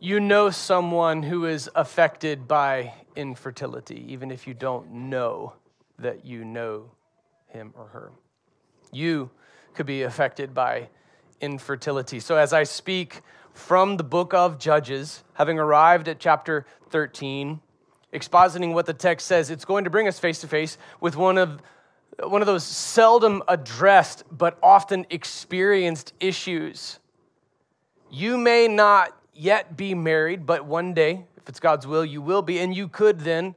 you know someone who is affected by infertility, even if you don't know that you know him or her. You could be affected by infertility. So, as I speak from the book of Judges, having arrived at chapter 13, expositing what the text says, it's going to bring us face to face with one of one of those seldom addressed but often experienced issues. You may not yet be married, but one day, if it's God's will, you will be, and you could then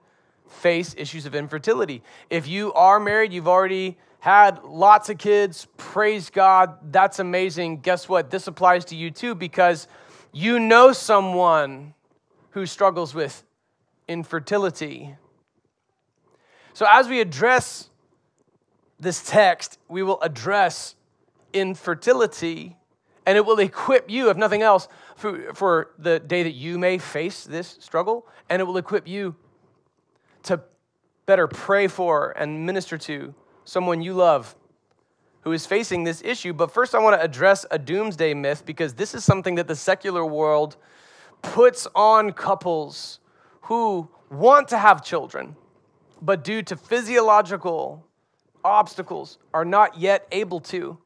face issues of infertility. If you are married, you've already had lots of kids, praise God, that's amazing. Guess what? This applies to you too because you know someone who struggles with infertility. So, as we address this text, we will address infertility and it will equip you, if nothing else, for, for the day that you may face this struggle, and it will equip you to better pray for and minister to someone you love who is facing this issue. But first, I want to address a doomsday myth because this is something that the secular world puts on couples who want to have children, but due to physiological obstacles are not yet able to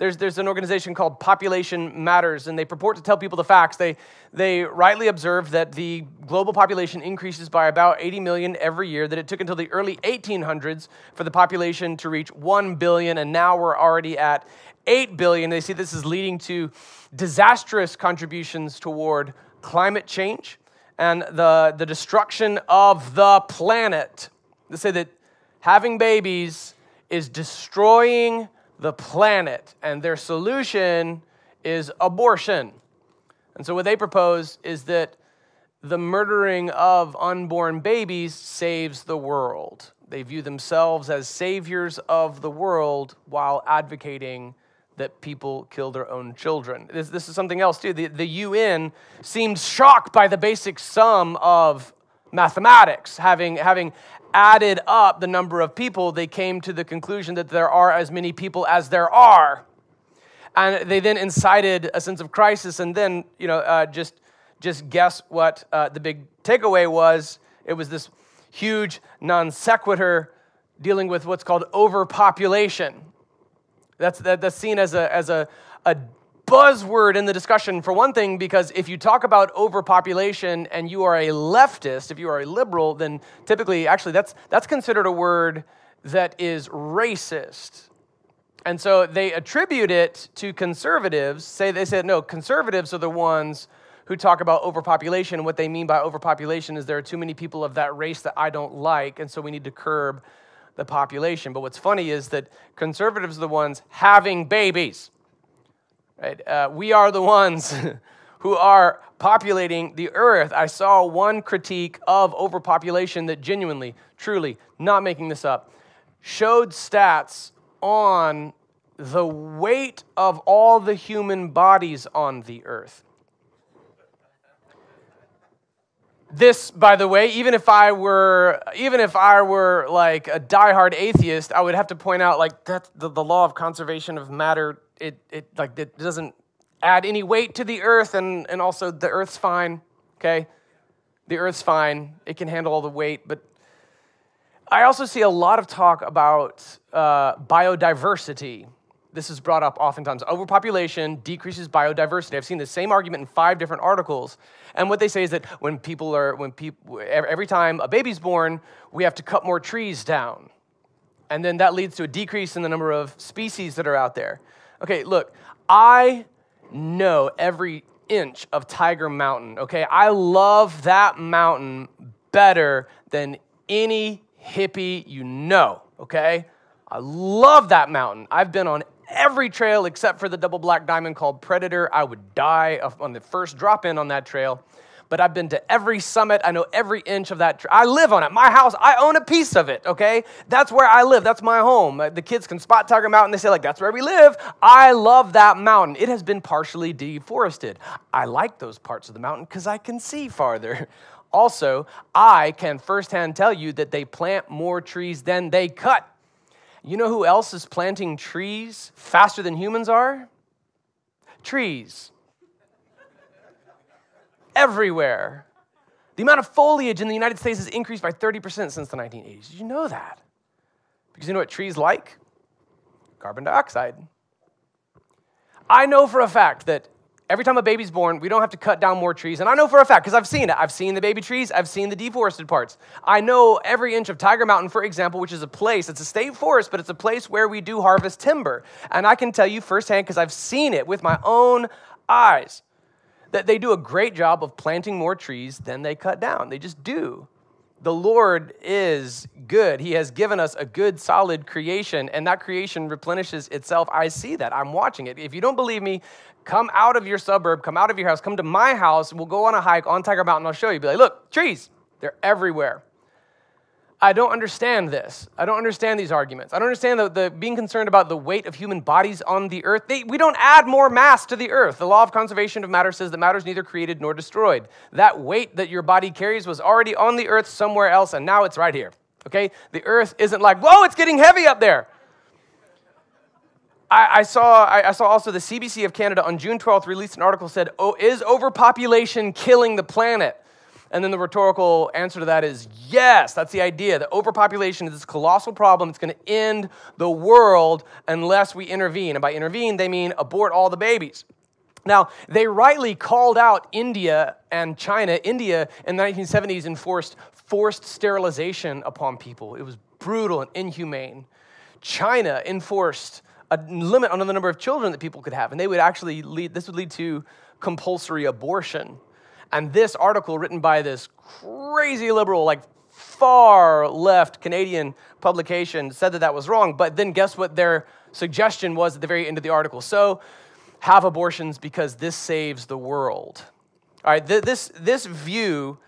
there's, there's an organization called Population Matters, and they purport to tell people the facts. They, they rightly observe that the global population increases by about 80 million every year, that it took until the early 1800s for the population to reach 1 billion, and now we're already at 8 billion. They see this is leading to disastrous contributions toward climate change and the, the destruction of the planet. They say that having babies is destroying the planet, and their solution is abortion. And so, what they propose is that the murdering of unborn babies saves the world. They view themselves as saviors of the world while advocating that people kill their own children. This, this is something else, too. The, the UN seemed shocked by the basic sum of mathematics, having, having added up the number of people, they came to the conclusion that there are as many people as there are. And they then incited a sense of crisis, and then, you know, uh, just, just guess what uh, the big takeaway was. It was this huge non sequitur dealing with what's called overpopulation. That's, that, that's seen as a, as a, a buzzword in the discussion for one thing because if you talk about overpopulation and you are a leftist if you are a liberal then typically actually that's that's considered a word that is racist. And so they attribute it to conservatives. Say they said no conservatives are the ones who talk about overpopulation. What they mean by overpopulation is there are too many people of that race that i don't like and so we need to curb the population. But what's funny is that conservatives are the ones having babies Right? Uh, we are the ones who are populating the earth. I saw one critique of overpopulation that genuinely, truly, not making this up, showed stats on the weight of all the human bodies on the earth. This, by the way, even if I were, even if I were like a diehard atheist, I would have to point out like that the, the law of conservation of matter it, it like it doesn't add any weight to the earth and, and also the earth's fine okay? The earth's fine. It can handle all the weight but i also see a lot of talk about uh, biodiversity. This is brought up oftentimes. Overpopulation decreases biodiversity. I've seen the same argument in five different articles. And what they say is that when people are when people every time a baby's born we have to cut more trees down. And then that leads to a decrease in the number of species that are out there Okay, look, I know every inch of Tiger Mountain, okay? I love that mountain better than any hippie you know, okay? I love that mountain. I've been on every trail except for the double black diamond called Predator. I would die on the first drop in on that trail but I've been to every summit. I know every inch of that. I live on it. My house, I own a piece of it, okay? That's where I live. That's my home. Uh, the kids can spot Tiger Mountain. They say, like, that's where we live. I love that mountain. It has been partially deforested. I like those parts of the mountain because I can see farther. Also, I can firsthand tell you that they plant more trees than they cut. You know who else is planting trees faster than humans are? Trees. Everywhere. The amount of foliage in the United States has increased by 30% since the 1980s. Did you know that? Because you know what trees like? Carbon dioxide. I know for a fact that every time a baby's born, we don't have to cut down more trees. And I know for a fact, because I've seen it. I've seen the baby trees, I've seen the deforested parts. I know every inch of Tiger Mountain, for example, which is a place, it's a state forest, but it's a place where we do harvest timber. And I can tell you firsthand, because I've seen it with my own eyes, that they do a great job of planting more trees than they cut down. They just do the Lord is good. He has given us a good, solid creation, and that creation replenishes itself. I see that. I'm watching it. If you don't believe me, come out of your suburb, come out of your house, come to my house. We'll go on a hike on Tiger Mountain. I'll show you. Be like, look, trees, they're everywhere. I don't understand this. I don't understand these arguments. I don't understand the, the being concerned about the weight of human bodies on the earth. They, we don't add more mass to the earth. The law of conservation of matter says that matter is neither created nor destroyed. That weight that your body carries was already on the earth somewhere else, and now it's right here. Okay? The earth isn't like, whoa, it's getting heavy up there. I, I saw, I, I saw also the CBC of Canada on June 12th released an article said, oh, is overpopulation killing the planet? And then the rhetorical answer to that is yes. That's the idea that overpopulation is this colossal problem. It's going to end the world unless we intervene. And by intervene, they mean abort all the babies. Now, they rightly called out India and China. India in the 1970s enforced forced sterilization upon people, it was brutal and inhumane. China enforced a limit on the number of children that people could have, and they would actually lead, this would lead to compulsory abortion. And this article, written by this crazy liberal, like far left Canadian publication, said that that was wrong. But then guess what their suggestion was at the very end of the article? So, have abortions because this saves the world. All right, th- this, this view.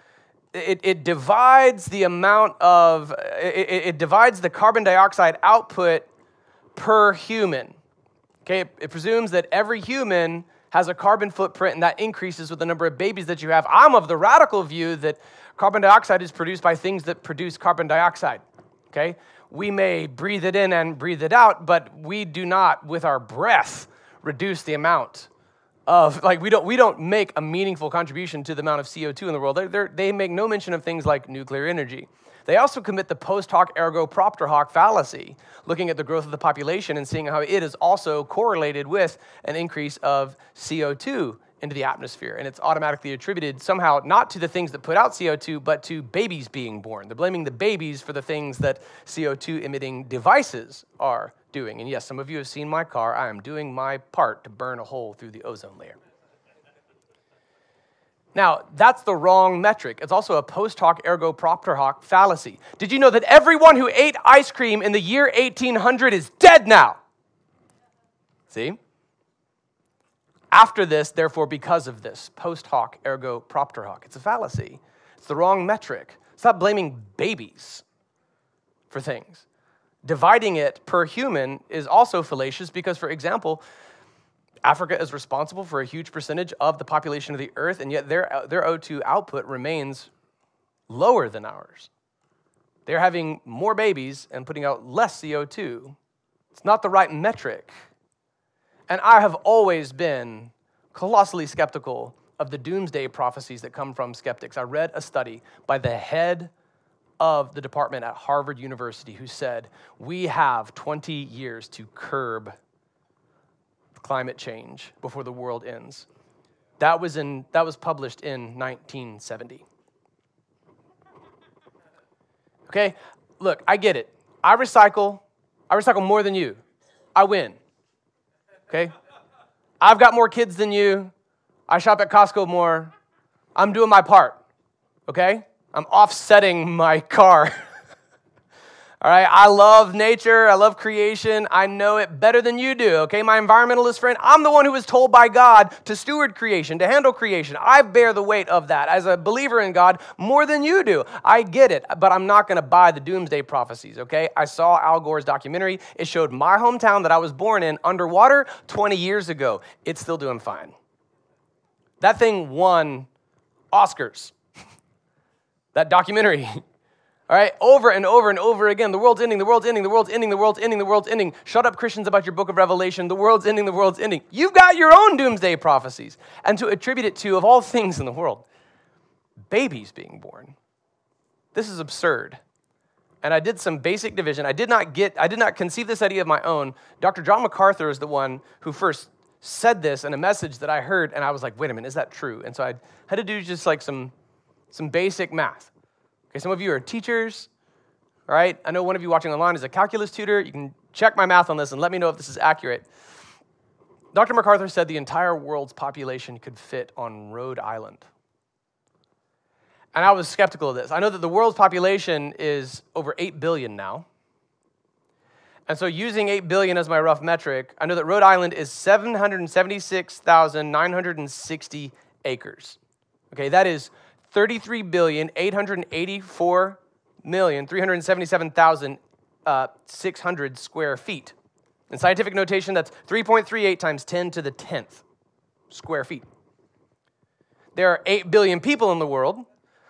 It, it, divides the amount of it, it, divides the carbon dioxide output per human okay it, it presumes that every human has a carbon footprint and that increases with the number of babies that you have. I'm of the radical view that carbon dioxide is produced by things that produce carbon dioxide. Okay? We may breathe it in and breathe it out, but we do not, with our breath, reduce the amount of like we don't we don't make a meaningful contribution to the amount of CO2 in the world. They're, they're, they make no mention of things like nuclear energy. They also commit the post hoc ergo propter hoc fallacy, looking at the growth of the population and seeing how it is also correlated with an increase of CO2 into the atmosphere. And it's automatically attributed somehow not to the things that put out CO2, but to babies being born. They're blaming the babies for the things that CO2 emitting devices are doing. And yes, some of you have seen my car. I am doing my part to burn a hole through the ozone layer. Now, that's the wrong metric. It's also a post hoc ergo propter hoc fallacy. Did you know that everyone who ate ice cream in the year 1800 is dead now? See? After this, therefore, because of this, post hoc ergo propter hoc. It's a fallacy. It's the wrong metric. Stop blaming babies for things. Dividing it per human is also fallacious because, for example, Africa is responsible for a huge percentage of the population of the earth, and yet their, their O2 output remains lower than ours. They're having more babies and putting out less CO2. It's not the right metric. And I have always been colossally skeptical of the doomsday prophecies that come from skeptics. I read a study by the head of the department at Harvard University who said, We have 20 years to curb climate change before the world ends. That was, in, that was published in 1970. Okay? Look, I get it. I recycle. I recycle more than you. I win. Okay? I've got more kids than you. I shop at Costco more. I'm doing my part. Okay? I'm offsetting my car. All right, I love nature, I love creation, I know it better than you do, okay? My environmentalist friend, I'm the one who was told by God to steward creation, to handle creation. I bear the weight of that as a believer in God more than you do. I get it, but I'm not gonna buy the doomsday prophecies, okay? I saw Al Gore's documentary. It showed my hometown that I was born in underwater 20 years ago. It's still doing fine. That thing won Oscars. that documentary. All right, over and over and over again. The world's ending, the world's ending, the world's ending, the world's ending, the world's ending. Shut up, Christians, about your book of Revelation. The world's ending, the world's ending. You've got your own doomsday prophecies. And to attribute it to, of all things in the world, babies being born. This is absurd. And I did some basic division. I did not get, I did not conceive this idea of my own. Dr. John MacArthur is the one who first said this in a message that I heard, and I was like, wait a minute, is that true? And so I had to do just like some, some basic math. Okay, some of you are teachers, all right? I know one of you watching online is a calculus tutor. You can check my math on this and let me know if this is accurate. Dr. MacArthur said the entire world's population could fit on Rhode Island. And I was skeptical of this. I know that the world's population is over 8 billion now. And so, using 8 billion as my rough metric, I know that Rhode Island is 776,960 acres. Okay, that is 33 billion 884 million 377,600 uh, square feet. In scientific notation, that's 3.38 times 10 to the 10th square feet. There are 8 billion people in the world.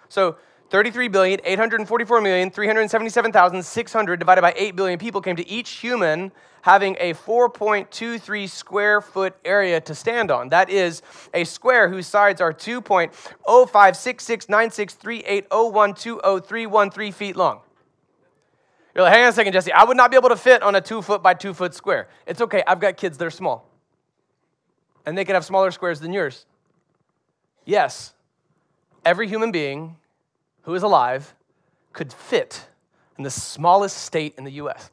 So 33 billion, 844 million, 377,600 divided by 8 billion people came to each human having a 4.23 square foot area to stand on. That is a square whose sides are 2.056696380120313 feet long. You're like, hang on a second, Jesse. I would not be able to fit on a two foot by two foot square. It's okay. I've got kids, they're small. And they can have smaller squares than yours. Yes, every human being who is alive could fit in the smallest state in the US.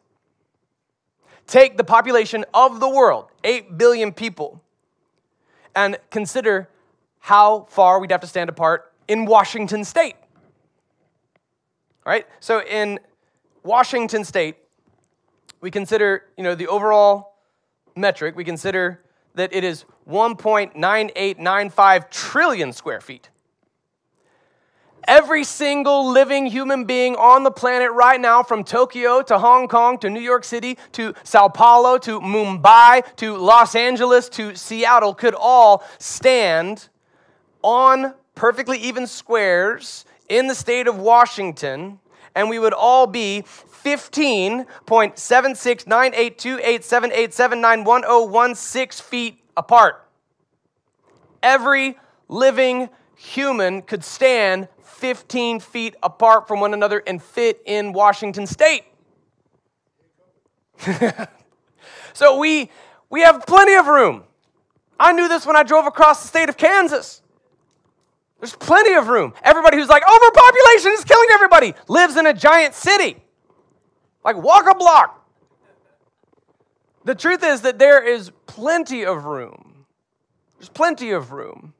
Take the population of the world, 8 billion people, and consider how far we'd have to stand apart in Washington state. All right? So in Washington state, we consider, you know, the overall metric, we consider that it is 1.9895 trillion square feet. Every single living human being on the planet right now, from Tokyo to Hong Kong to New York City to Sao Paulo to Mumbai to Los Angeles to Seattle, could all stand on perfectly even squares in the state of Washington, and we would all be 15.76982878791016 feet apart. Every living human could stand 15 feet apart from one another and fit in Washington state. so we, we have plenty of room. I knew this when I drove across the state of Kansas. There's plenty of room. Everybody who's like, overpopulation is killing everybody, lives in a giant city. Like, walk a block. The truth is that there is plenty of room. There's plenty of room.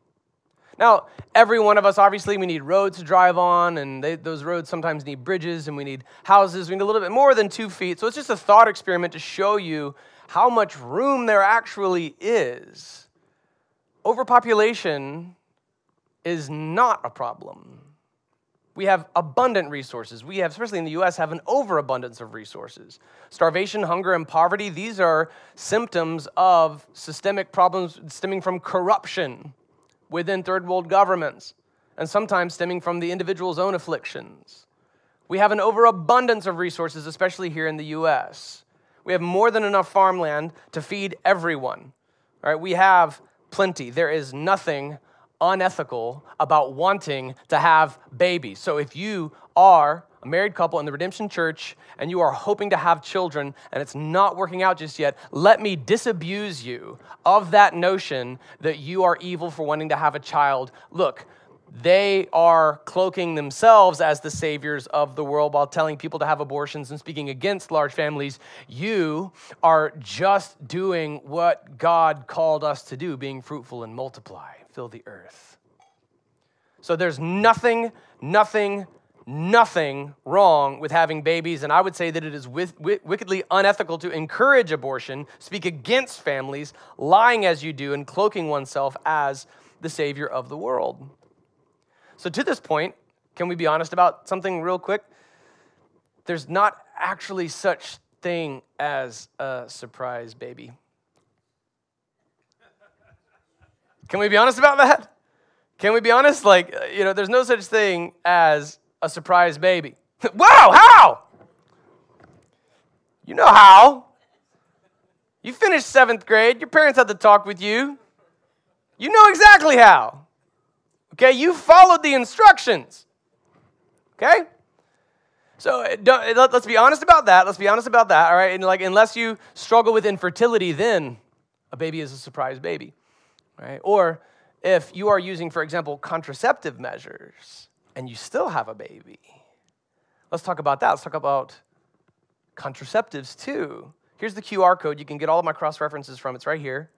Now, every one of us, obviously, we need roads to drive on, and they, those roads sometimes need bridges, and we need houses. We need a little bit more than two feet. So it's just a thought experiment to show you how much room there actually is. Overpopulation is not a problem. We have abundant resources. We have, especially in the US, have an overabundance of resources. Starvation, hunger, and poverty, these are symptoms of systemic problems stemming from corruption within third world governments, and sometimes stemming from the individual's own afflictions. We have an overabundance of resources, especially here in the US. We have more than enough farmland to feed everyone. All right, we have plenty. There is nothing unethical about wanting to have babies. So if you are a married couple in the Redemption Church and you are hoping to have children and it's not working out just yet, let me disabuse you of that notion that you are evil for wanting to have a child. Look, they are cloaking themselves as the saviors of the world while telling people to have abortions and speaking against large families. You are just doing what God called us to do, being fruitful and multiply, fill the earth. So there's nothing, nothing, nothing wrong with having babies, and I would say that it is wickedly unethical to encourage abortion, speak against families, lying as you do, and cloaking oneself as the Savior of the world. So, to this point, can we be honest about something real quick? There's not actually such thing as a surprise baby. Can we be honest about that? Can we be honest? Like, you know, there's no such thing as a surprise baby. wow, how? You know how. You finished seventh grade, your parents had to talk with you. You know exactly how. Okay, you followed the instructions. Okay? So uh, let's be honest about that. Let's be honest about that. All right, and like unless you struggle with infertility, then a baby is a surprise baby, right? Or if you are using, for example, contraceptive measures and you still have a baby, let's talk about that. Let's talk about contraceptives too. Here's the QR code. You can get all of my cross references from. It's right here.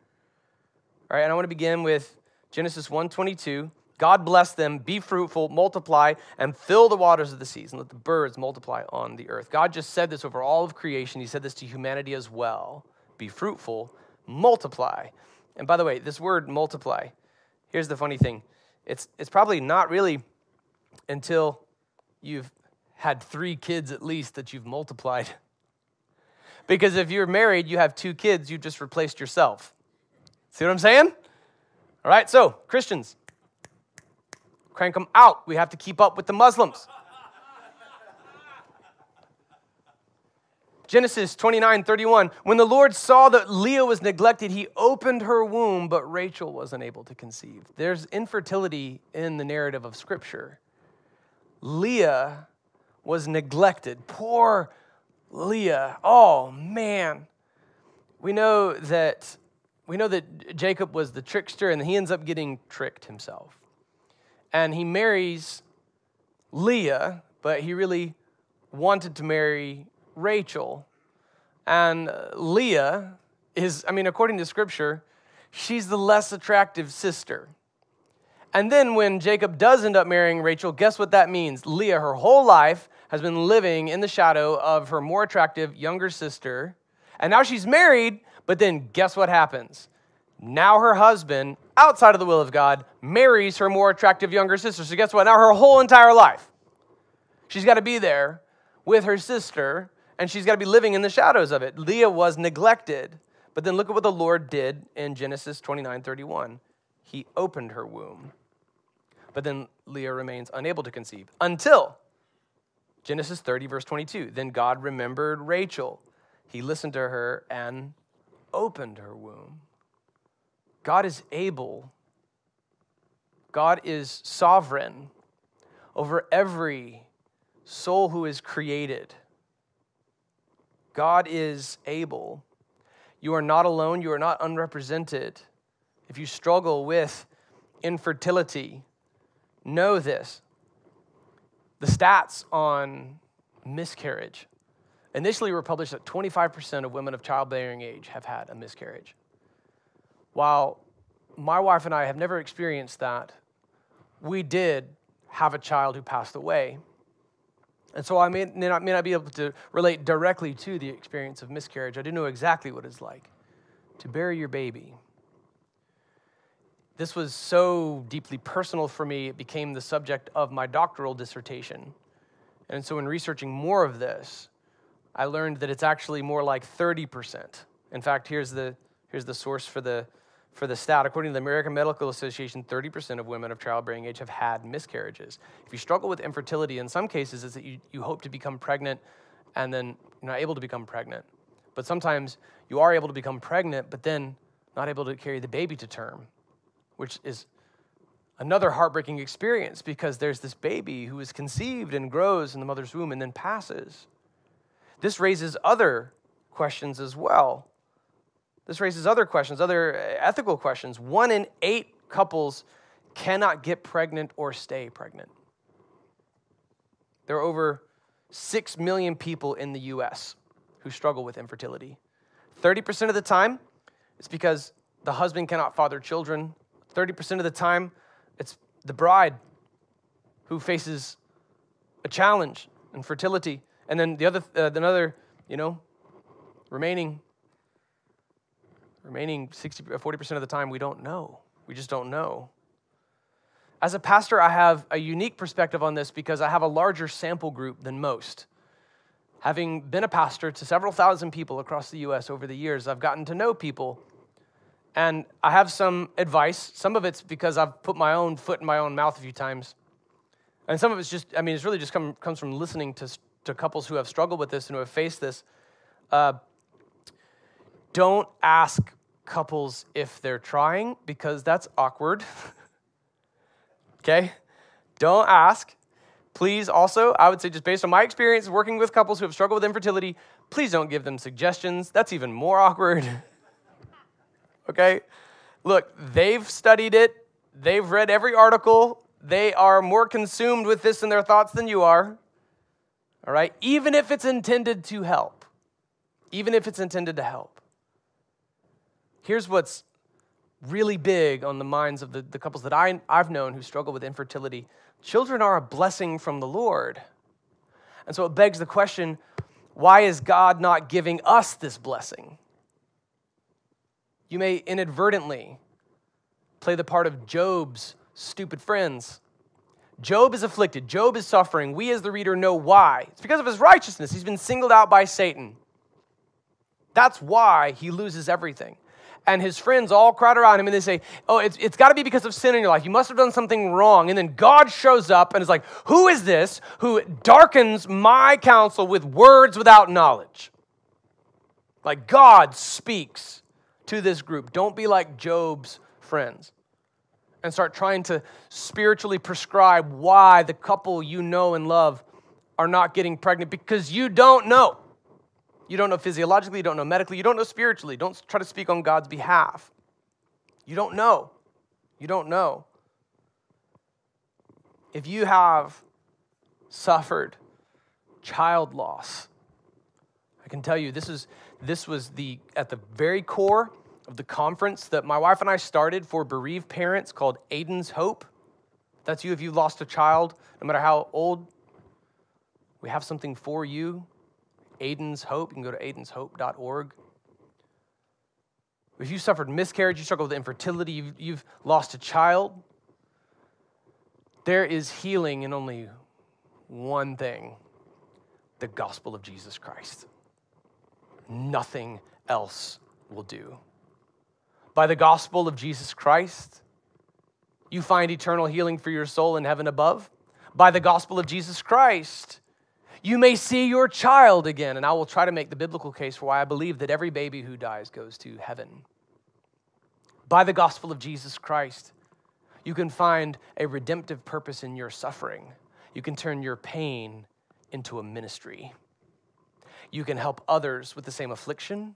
All right, and I want to begin with Genesis 1:22. God bless them, be fruitful, multiply, and fill the waters of the seas, and let the birds multiply on the earth. God just said this over all of creation. He said this to humanity as well be fruitful, multiply. And by the way, this word multiply, here's the funny thing it's, it's probably not really until you've had three kids at least that you've multiplied. Because if you're married, you have two kids, you just replaced yourself. See what I'm saying? All right, so Christians, Crank them out. We have to keep up with the Muslims. Genesis 29 31. When the Lord saw that Leah was neglected, he opened her womb, but Rachel was unable to conceive. There's infertility in the narrative of Scripture. Leah was neglected. Poor Leah. Oh, man. We know that. We know that Jacob was the trickster and he ends up getting tricked himself and he marries Leah, but he really wanted to marry Rachel. And uh, Leah is, I mean, according to scripture, she's the less attractive sister. And then when Jacob does end up marrying Rachel, guess what that means? Leah, her whole life, has been living in the shadow of her more attractive younger sister. And now she's married, but then guess what happens? Now her husband, outside of the will of God, marries her more attractive younger sister. So guess what? Now her whole entire life, she's got to be there with her sister, and she's got to be living in the shadows of it. Leah was neglected. But then look at what the Lord did in Genesis 29 31. He opened her womb. But then Leah remains unable to conceive until Genesis 30, verse 22. Then God remembered Rachel. He listened to her and opened her womb. God is able, God is sovereign over every soul who is created. God is able. You are not alone, you are not unrepresented. If you struggle with infertility, know this. The stats on miscarriage initially were published that 25% of women of childbearing age have had a miscarriage. While my wife and I have never experienced that, we did have a child who passed away. And so I may, not, may not be able to relate directly to the experience of miscarriage. I do know exactly what it's like to bury your baby. This was so deeply personal for me, it became the subject of my doctoral dissertation. And so, in researching more of this, I learned that it's actually more like 30%. In fact, here's the, here's the source for the, for the stat, according to the American Medical Association, 30% of women of childbearing age have had miscarriages. If you struggle with infertility, in some cases, it's that you, you hope to become pregnant and then you're not able to become pregnant. But sometimes you are able to become pregnant, but then not able to carry the baby to term, which is another heartbreaking experience because there's this baby who is conceived and grows in the mother's womb and then passes. This raises other questions as well. This raises other questions, other uh, ethical questions. One in eight couples cannot get pregnant or stay pregnant. There are over 6 million people in the US who struggle with infertility. 30% of the time, it's because the husband cannot father children. 30% of the time, it's the bride who faces a challenge in fertility. And then the other, uh, another, you know, remaining remaining 60 40% of the time we don't know. We just don't know. As a pastor i have a unique perspective on this because i have a larger sample group than most. Having been a pastor to several thousand people across the us over the years i've gotten to know people and i have some advice some of it's because i've put my own foot in my own mouth a few times and some of it's just i mean it's really just come, comes from listening to, to couples who have struggled with this and who have faced this uh, don't ask couples if they're trying because that's awkward. Okay? Don't ask. Please also, I would say, just based on my experience working with couples who have struggled with infertility, please don't give them suggestions. That's even more awkward. Okay? Look, they've studied it, they've read every article, they are more consumed with this in their thoughts than you are. All right? Even if it's intended to help. Even if it's intended to help. Here's what's really big on the minds of the, the couples that I, I've known who struggle with infertility children are a blessing from the Lord. And so it begs the question why is God not giving us this blessing? You may inadvertently play the part of Job's stupid friends. Job is afflicted. Job is suffering. We, as the reader, know why. It's because of his righteousness. He's been singled out by Satan. That's why he loses everything and his friends all crowd around him and they say, Oh, it's, it's got to be because of sin in your life. You must have done something wrong. And then God shows up and is like, Who is this who darkens my counsel with words without knowledge? Like God speaks to this group. Don't be like Job's friends and start trying to spiritually prescribe why the couple you know and love are not getting pregnant because you don't know. You don't know physiologically, you don't know medically, you don't know spiritually. Don't try to speak on God's behalf. You don't know. You don't know. If you have suffered child loss, I can tell you this is this was the at the very core of the conference that my wife and I started for bereaved parents called Aiden's Hope. That's you if you lost a child, no matter how old. We have something for you. Aiden's Hope. You can go to aidenshope.org. If you suffered miscarriage, you struggle with infertility, you've, you've lost a child, there is healing in only one thing the gospel of Jesus Christ. Nothing else will do. By the gospel of Jesus Christ, you find eternal healing for your soul in heaven above. By the gospel of Jesus Christ, you may see your child again. And I will try to make the biblical case for why I believe that every baby who dies goes to heaven. By the gospel of Jesus Christ, you can find a redemptive purpose in your suffering. You can turn your pain into a ministry. You can help others with the same affliction,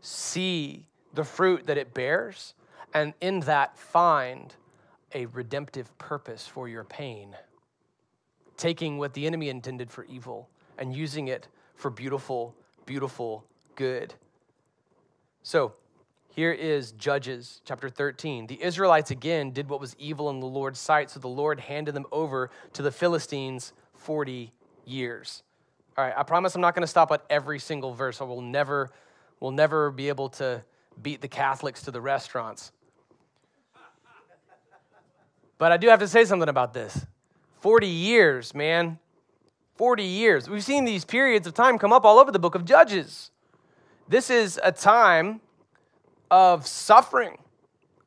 see the fruit that it bears, and in that find a redemptive purpose for your pain taking what the enemy intended for evil and using it for beautiful, beautiful good. So, here is Judges chapter 13. The Israelites again did what was evil in the Lord's sight, so the Lord handed them over to the Philistines 40 years. All right, I promise I'm not going to stop at every single verse. I will never, will never be able to beat the Catholics to the restaurants. But I do have to say something about this. 40 years, man. 40 years. We've seen these periods of time come up all over the book of Judges. This is a time of suffering.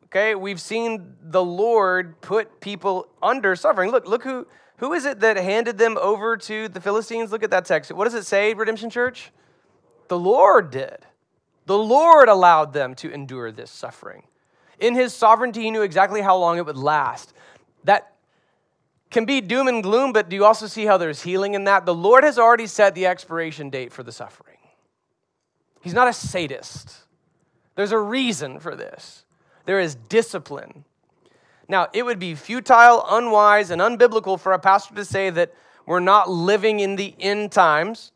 Okay, we've seen the Lord put people under suffering. Look, look who who is it that handed them over to the Philistines? Look at that text. What does it say, Redemption Church? The Lord did. The Lord allowed them to endure this suffering. In his sovereignty, he knew exactly how long it would last. That can be doom and gloom, but do you also see how there's healing in that? The Lord has already set the expiration date for the suffering. He's not a sadist. There's a reason for this. There is discipline. Now, it would be futile, unwise, and unbiblical for a pastor to say that we're not living in the end times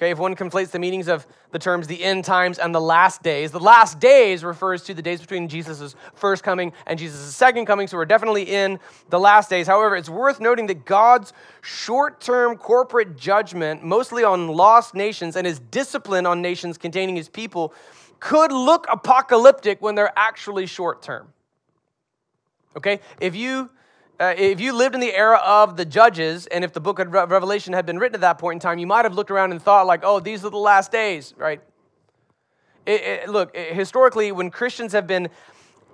Okay, if one conflates the meanings of the terms the end times and the last days, the last days refers to the days between Jesus' first coming and Jesus' second coming, so we're definitely in the last days. However, it's worth noting that God's short term corporate judgment, mostly on lost nations, and his discipline on nations containing his people, could look apocalyptic when they're actually short term. Okay, if you uh, if you lived in the era of the judges, and if the book of Revelation had been written at that point in time, you might have looked around and thought, like, oh, these are the last days, right? It, it, look, historically, when Christians have been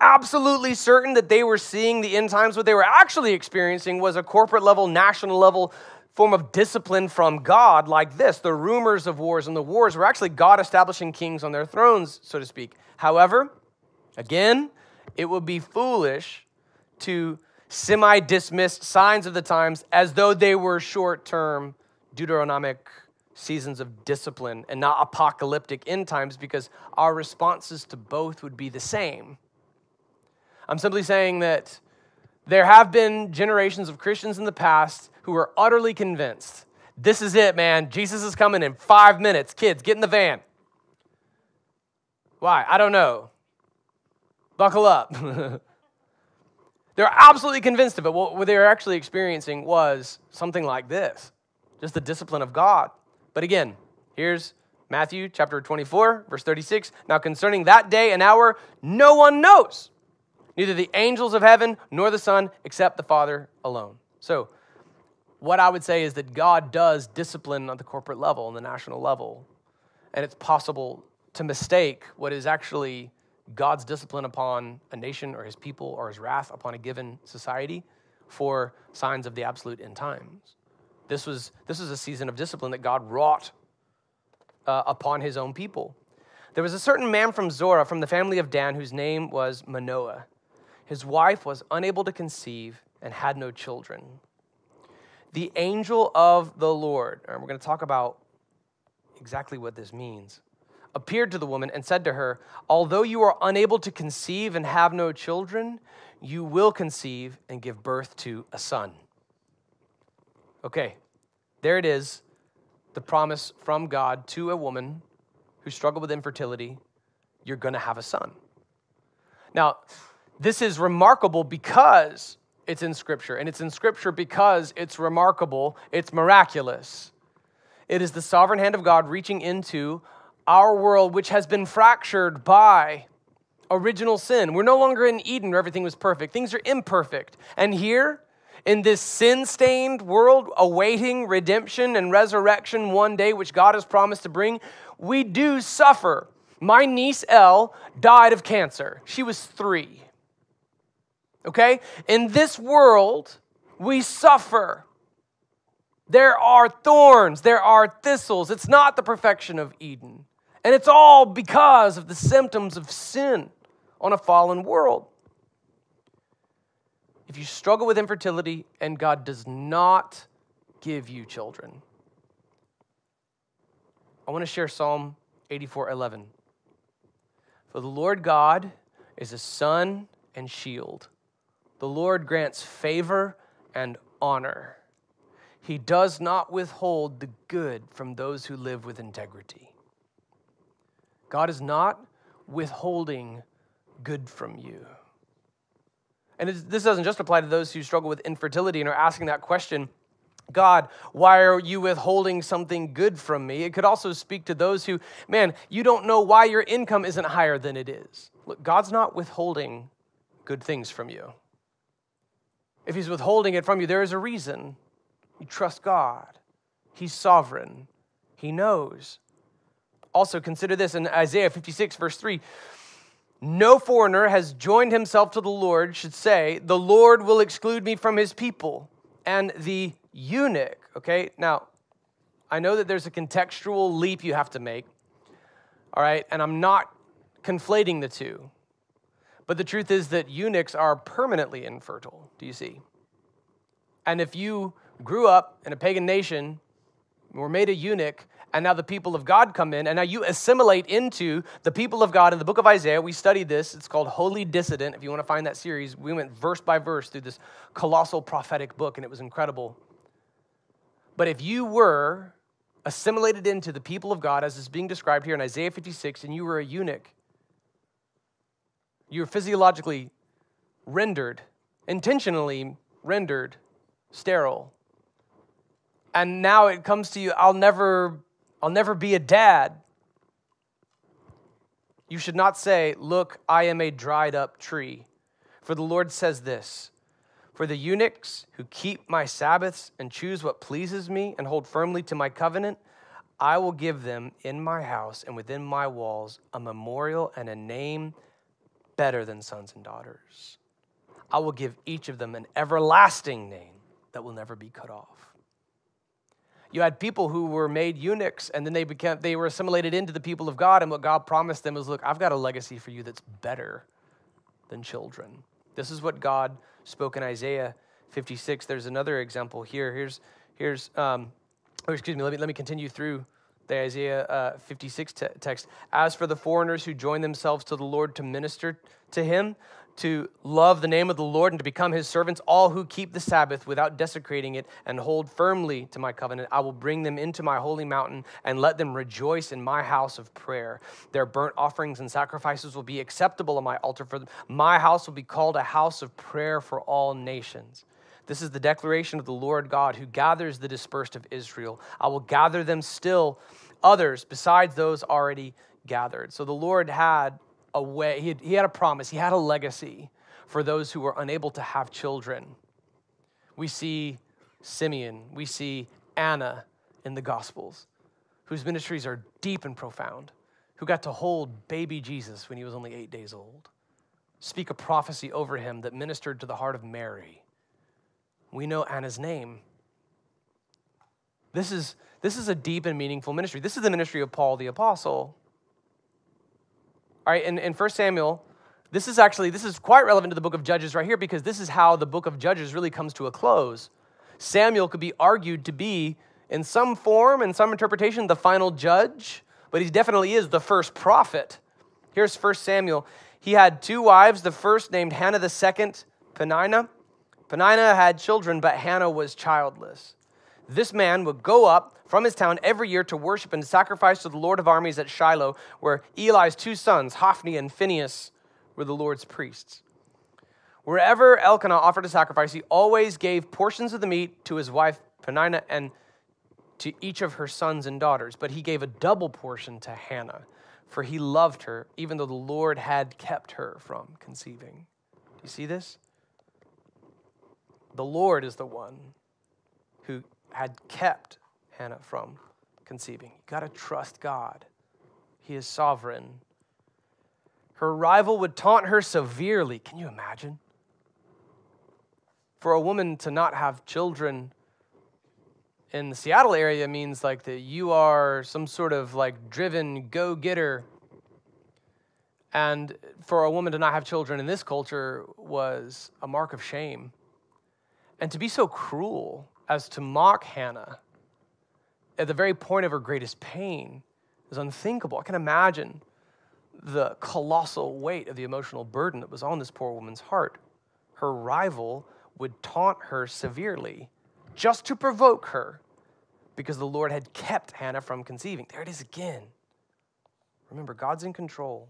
absolutely certain that they were seeing the end times, what they were actually experiencing was a corporate level, national level form of discipline from God, like this. The rumors of wars and the wars were actually God establishing kings on their thrones, so to speak. However, again, it would be foolish to semi dismissed signs of the times as though they were short term Deuteronomic seasons of discipline and not apocalyptic end times because our responses to both would be the same. I'm simply saying that there have been generations of Christians in the past who were utterly convinced this is it, man. Jesus is coming in five minutes. Kids, get in the van. Why? I don't know. Buckle up. They're absolutely convinced of it. What they were actually experiencing was something like this just the discipline of God. But again, here's Matthew chapter 24, verse 36. Now, concerning that day and hour, no one knows, neither the angels of heaven nor the Son, except the Father alone. So, what I would say is that God does discipline on the corporate level, on the national level. And it's possible to mistake what is actually God's discipline upon a nation or his people or his wrath upon a given society for signs of the absolute end times. This was, this was a season of discipline that God wrought uh, upon his own people. There was a certain man from Zorah, from the family of Dan, whose name was Manoah. His wife was unable to conceive and had no children. The angel of the Lord, and we're going to talk about exactly what this means appeared to the woman and said to her, Although you are unable to conceive and have no children, you will conceive and give birth to a son. Okay, there it is the promise from God to a woman who struggled with infertility you're to have a son. Now, this is remarkable because it's in Scripture, and it's in Scripture because it's remarkable, it's miraculous. It is the sovereign hand of God reaching into our world, which has been fractured by original sin. We're no longer in Eden where everything was perfect, things are imperfect. And here, in this sin stained world, awaiting redemption and resurrection one day, which God has promised to bring, we do suffer. My niece Elle died of cancer. She was three. Okay? In this world, we suffer. There are thorns, there are thistles. It's not the perfection of Eden. And it's all because of the symptoms of sin on a fallen world. If you struggle with infertility and God does not give you children, I want to share Psalm 84 11. For the Lord God is a sun and shield. The Lord grants favor and honor. He does not withhold the good from those who live with integrity. God is not withholding good from you. And this doesn't just apply to those who struggle with infertility and are asking that question God, why are you withholding something good from me? It could also speak to those who, man, you don't know why your income isn't higher than it is. Look, God's not withholding good things from you. If He's withholding it from you, there is a reason. You trust God, He's sovereign, He knows. Also, consider this in Isaiah 56, verse 3. No foreigner has joined himself to the Lord should say, The Lord will exclude me from his people. And the eunuch, okay, now I know that there's a contextual leap you have to make, all right, and I'm not conflating the two. But the truth is that eunuchs are permanently infertile, do you see? And if you grew up in a pagan nation, were made a eunuch, and now the people of God come in, and now you assimilate into the people of God in the book of Isaiah. We studied this. It's called Holy Dissident. If you want to find that series, we went verse by verse through this colossal prophetic book, and it was incredible. But if you were assimilated into the people of God, as is being described here in Isaiah 56, and you were a eunuch, you were physiologically rendered, intentionally rendered sterile. And now it comes to you, I'll never I'll never be a dad. You should not say, Look, I am a dried up tree. For the Lord says this For the eunuchs who keep my Sabbaths and choose what pleases me and hold firmly to my covenant, I will give them in my house and within my walls a memorial and a name better than sons and daughters. I will give each of them an everlasting name that will never be cut off. You had people who were made eunuchs and then they became they were assimilated into the people of God and what God promised them was look, I've got a legacy for you that's better than children. This is what God spoke in Isaiah 56. There's another example here. Here's, here's um, oh, excuse me, let me, let me continue through the Isaiah uh, 56 te- text. As for the foreigners who join themselves to the Lord to minister to him, to love the name of the Lord and to become his servants, all who keep the Sabbath without desecrating it and hold firmly to my covenant, I will bring them into my holy mountain and let them rejoice in my house of prayer. Their burnt offerings and sacrifices will be acceptable on my altar for them. My house will be called a house of prayer for all nations. This is the declaration of the Lord God who gathers the dispersed of Israel. I will gather them still, others besides those already gathered. So the Lord had a way, he had, he had a promise, he had a legacy for those who were unable to have children. We see Simeon, we see Anna in the Gospels, whose ministries are deep and profound, who got to hold baby Jesus when he was only eight days old, speak a prophecy over him that ministered to the heart of Mary. We know Anna's name. This is, this is a deep and meaningful ministry. This is the ministry of Paul the Apostle. All right, in, in 1 Samuel, this is actually, this is quite relevant to the book of Judges right here because this is how the book of Judges really comes to a close. Samuel could be argued to be, in some form, in some interpretation, the final judge, but he definitely is the first prophet. Here's 1 Samuel. He had two wives, the first named Hannah, the second Peninnah. Peninnah had children, but Hannah was childless. This man would go up from his town every year to worship and sacrifice to the Lord of armies at Shiloh, where Eli's two sons, Hophni and Phinehas, were the Lord's priests. Wherever Elkanah offered a sacrifice, he always gave portions of the meat to his wife Peninnah and to each of her sons and daughters, but he gave a double portion to Hannah, for he loved her, even though the Lord had kept her from conceiving. Do you see this? The Lord is the one who had kept Hannah from conceiving. You got to trust God, He is sovereign. Her rival would taunt her severely. Can you imagine? For a woman to not have children in the Seattle area means like that you are some sort of like driven go getter. And for a woman to not have children in this culture was a mark of shame. And to be so cruel as to mock Hannah at the very point of her greatest pain is unthinkable. I can imagine the colossal weight of the emotional burden that was on this poor woman's heart. Her rival would taunt her severely just to provoke her because the Lord had kept Hannah from conceiving. There it is again. Remember, God's in control.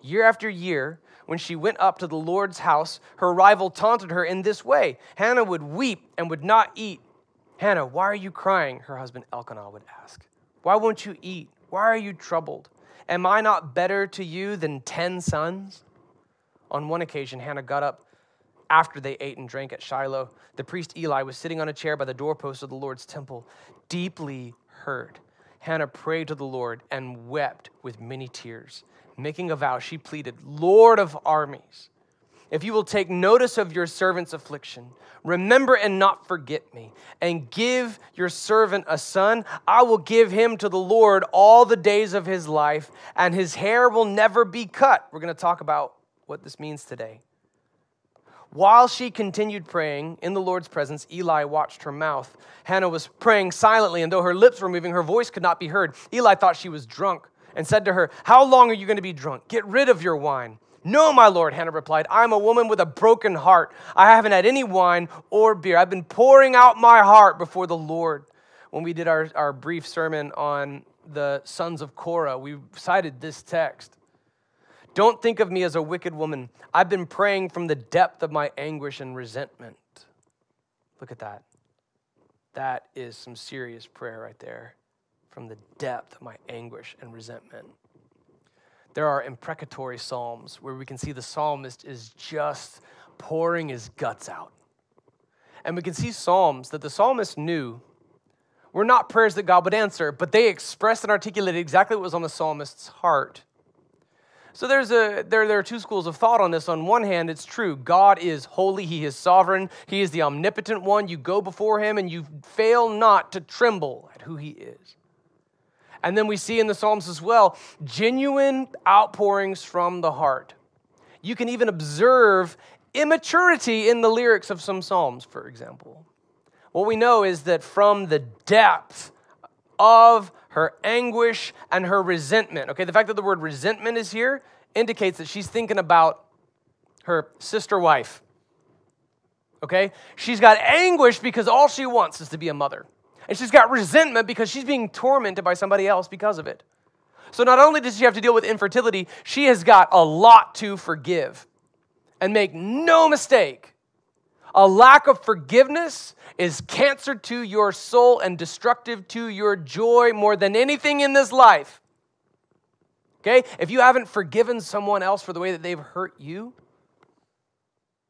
Year after year, when she went up to the Lord's house, her rival taunted her in this way. Hannah would weep and would not eat. Hannah, why are you crying? Her husband Elkanah would ask. Why won't you eat? Why are you troubled? Am I not better to you than ten sons? On one occasion, Hannah got up after they ate and drank at Shiloh. The priest Eli was sitting on a chair by the doorpost of the Lord's temple, deeply hurt. Hannah prayed to the Lord and wept with many tears. Making a vow, she pleaded, Lord of armies, if you will take notice of your servant's affliction, remember and not forget me, and give your servant a son, I will give him to the Lord all the days of his life, and his hair will never be cut. We're going to talk about what this means today. While she continued praying in the Lord's presence, Eli watched her mouth. Hannah was praying silently, and though her lips were moving, her voice could not be heard. Eli thought she was drunk and said to her, How long are you going to be drunk? Get rid of your wine. No, my Lord, Hannah replied, I'm a woman with a broken heart. I haven't had any wine or beer. I've been pouring out my heart before the Lord. When we did our, our brief sermon on the sons of Korah, we cited this text. Don't think of me as a wicked woman. I've been praying from the depth of my anguish and resentment. Look at that. That is some serious prayer right there. From the depth of my anguish and resentment there are imprecatory psalms where we can see the psalmist is just pouring his guts out. And we can see psalms that the psalmist knew were not prayers that God would answer, but they expressed and articulated exactly what was on the psalmist's heart. So there's a there, there are two schools of thought on this. On one hand, it's true. God is holy, He is sovereign, He is the omnipotent one. You go before Him and you fail not to tremble at who He is. And then we see in the Psalms as well genuine outpourings from the heart. You can even observe immaturity in the lyrics of some Psalms, for example. What we know is that from the depth of her anguish and her resentment, okay, the fact that the word resentment is here indicates that she's thinking about her sister wife. Okay? She's got anguish because all she wants is to be a mother. And she's got resentment because she's being tormented by somebody else because of it. So not only does she have to deal with infertility, she has got a lot to forgive. And make no mistake, a lack of forgiveness is cancer to your soul and destructive to your joy more than anything in this life. Okay? If you haven't forgiven someone else for the way that they've hurt you,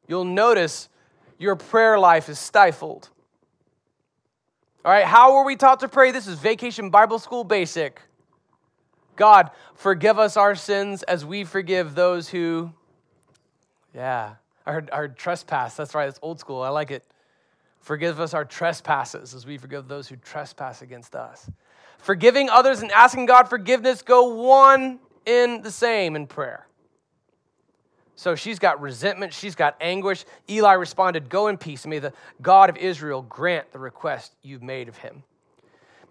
you'll notice your prayer life is stifled. All right, how were we taught to pray? This is Vacation Bible School Basic. God, forgive us our sins as we forgive those who, yeah, our, our trespass. That's right, it's old school. I like it. Forgive us our trespasses as we forgive those who trespass against us. Forgiving others and asking God forgiveness go one in the same in prayer. So she's got resentment, she's got anguish. Eli responded, Go in peace. May the God of Israel grant the request you've made of him.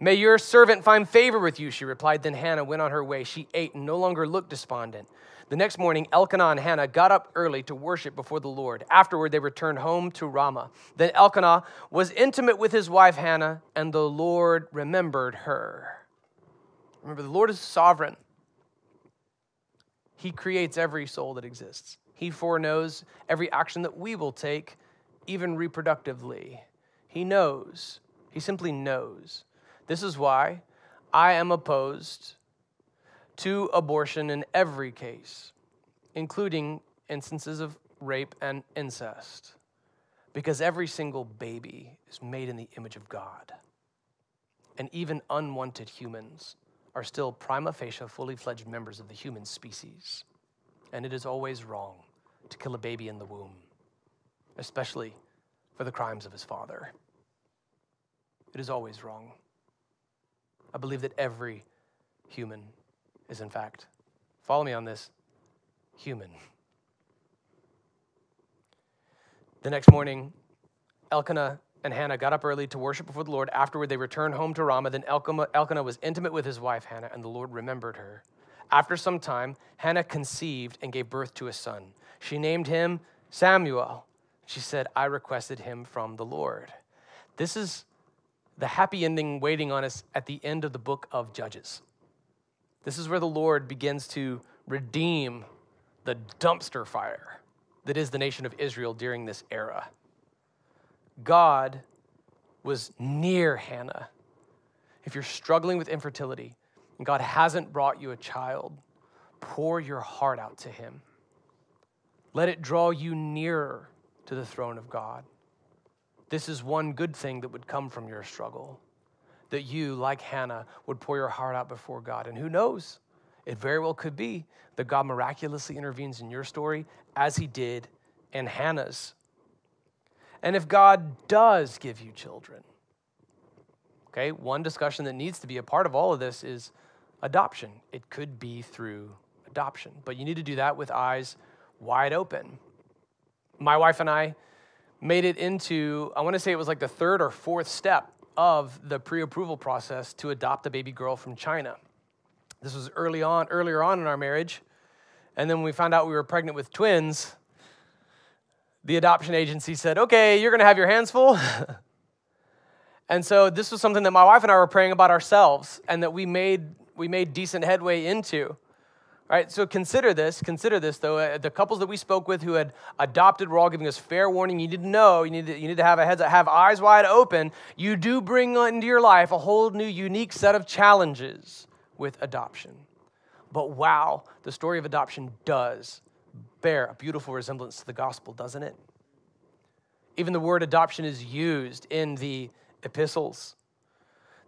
May your servant find favor with you, she replied. Then Hannah went on her way. She ate and no longer looked despondent. The next morning, Elkanah and Hannah got up early to worship before the Lord. Afterward, they returned home to Ramah. Then Elkanah was intimate with his wife Hannah, and the Lord remembered her. Remember, the Lord is sovereign. He creates every soul that exists. He foreknows every action that we will take, even reproductively. He knows. He simply knows. This is why I am opposed to abortion in every case, including instances of rape and incest, because every single baby is made in the image of God. And even unwanted humans are still prima facie fully fledged members of the human species. And it is always wrong to kill a baby in the womb, especially for the crimes of his father. It is always wrong. I believe that every human is, in fact, follow me on this, human. The next morning, Elkanah and Hannah got up early to worship before the Lord. Afterward, they returned home to Ramah. Then Elkanah was intimate with his wife, Hannah, and the Lord remembered her. After some time, Hannah conceived and gave birth to a son. She named him Samuel. She said, I requested him from the Lord. This is the happy ending waiting on us at the end of the book of Judges. This is where the Lord begins to redeem the dumpster fire that is the nation of Israel during this era. God was near Hannah. If you're struggling with infertility and God hasn't brought you a child, pour your heart out to Him. Let it draw you nearer to the throne of God. This is one good thing that would come from your struggle that you, like Hannah, would pour your heart out before God. And who knows? It very well could be that God miraculously intervenes in your story as he did in Hannah's. And if God does give you children, okay, one discussion that needs to be a part of all of this is adoption. It could be through adoption, but you need to do that with eyes wide open. My wife and I made it into, I want to say it was like the third or fourth step of the pre approval process to adopt a baby girl from China. This was early on, earlier on in our marriage. And then when we found out we were pregnant with twins, the adoption agency said, okay, you're going to have your hands full. and so this was something that my wife and I were praying about ourselves and that we made, we made decent headway into. Right, so consider this. Consider this, though. Uh, the couples that we spoke with who had adopted were all giving us fair warning. You need to know. You need to, you need to have a heads up. have eyes wide open. You do bring into your life a whole new, unique set of challenges with adoption. But wow, the story of adoption does bear a beautiful resemblance to the gospel, doesn't it? Even the word adoption is used in the epistles.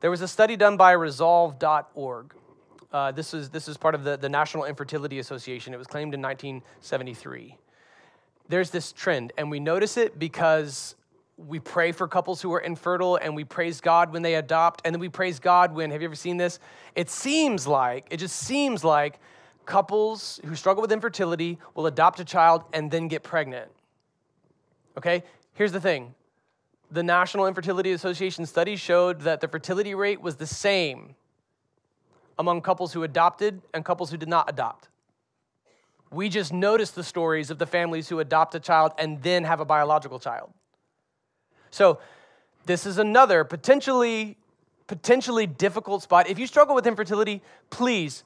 There was a study done by resolve.org uh, this, is, this is part of the, the National Infertility Association. It was claimed in 1973. There's this trend, and we notice it because we pray for couples who are infertile and we praise God when they adopt, and then we praise God when, have you ever seen this? It seems like, it just seems like couples who struggle with infertility will adopt a child and then get pregnant. Okay? Here's the thing the National Infertility Association study showed that the fertility rate was the same among couples who adopted and couples who did not adopt. We just noticed the stories of the families who adopt a child and then have a biological child. So, this is another potentially potentially difficult spot. If you struggle with infertility, please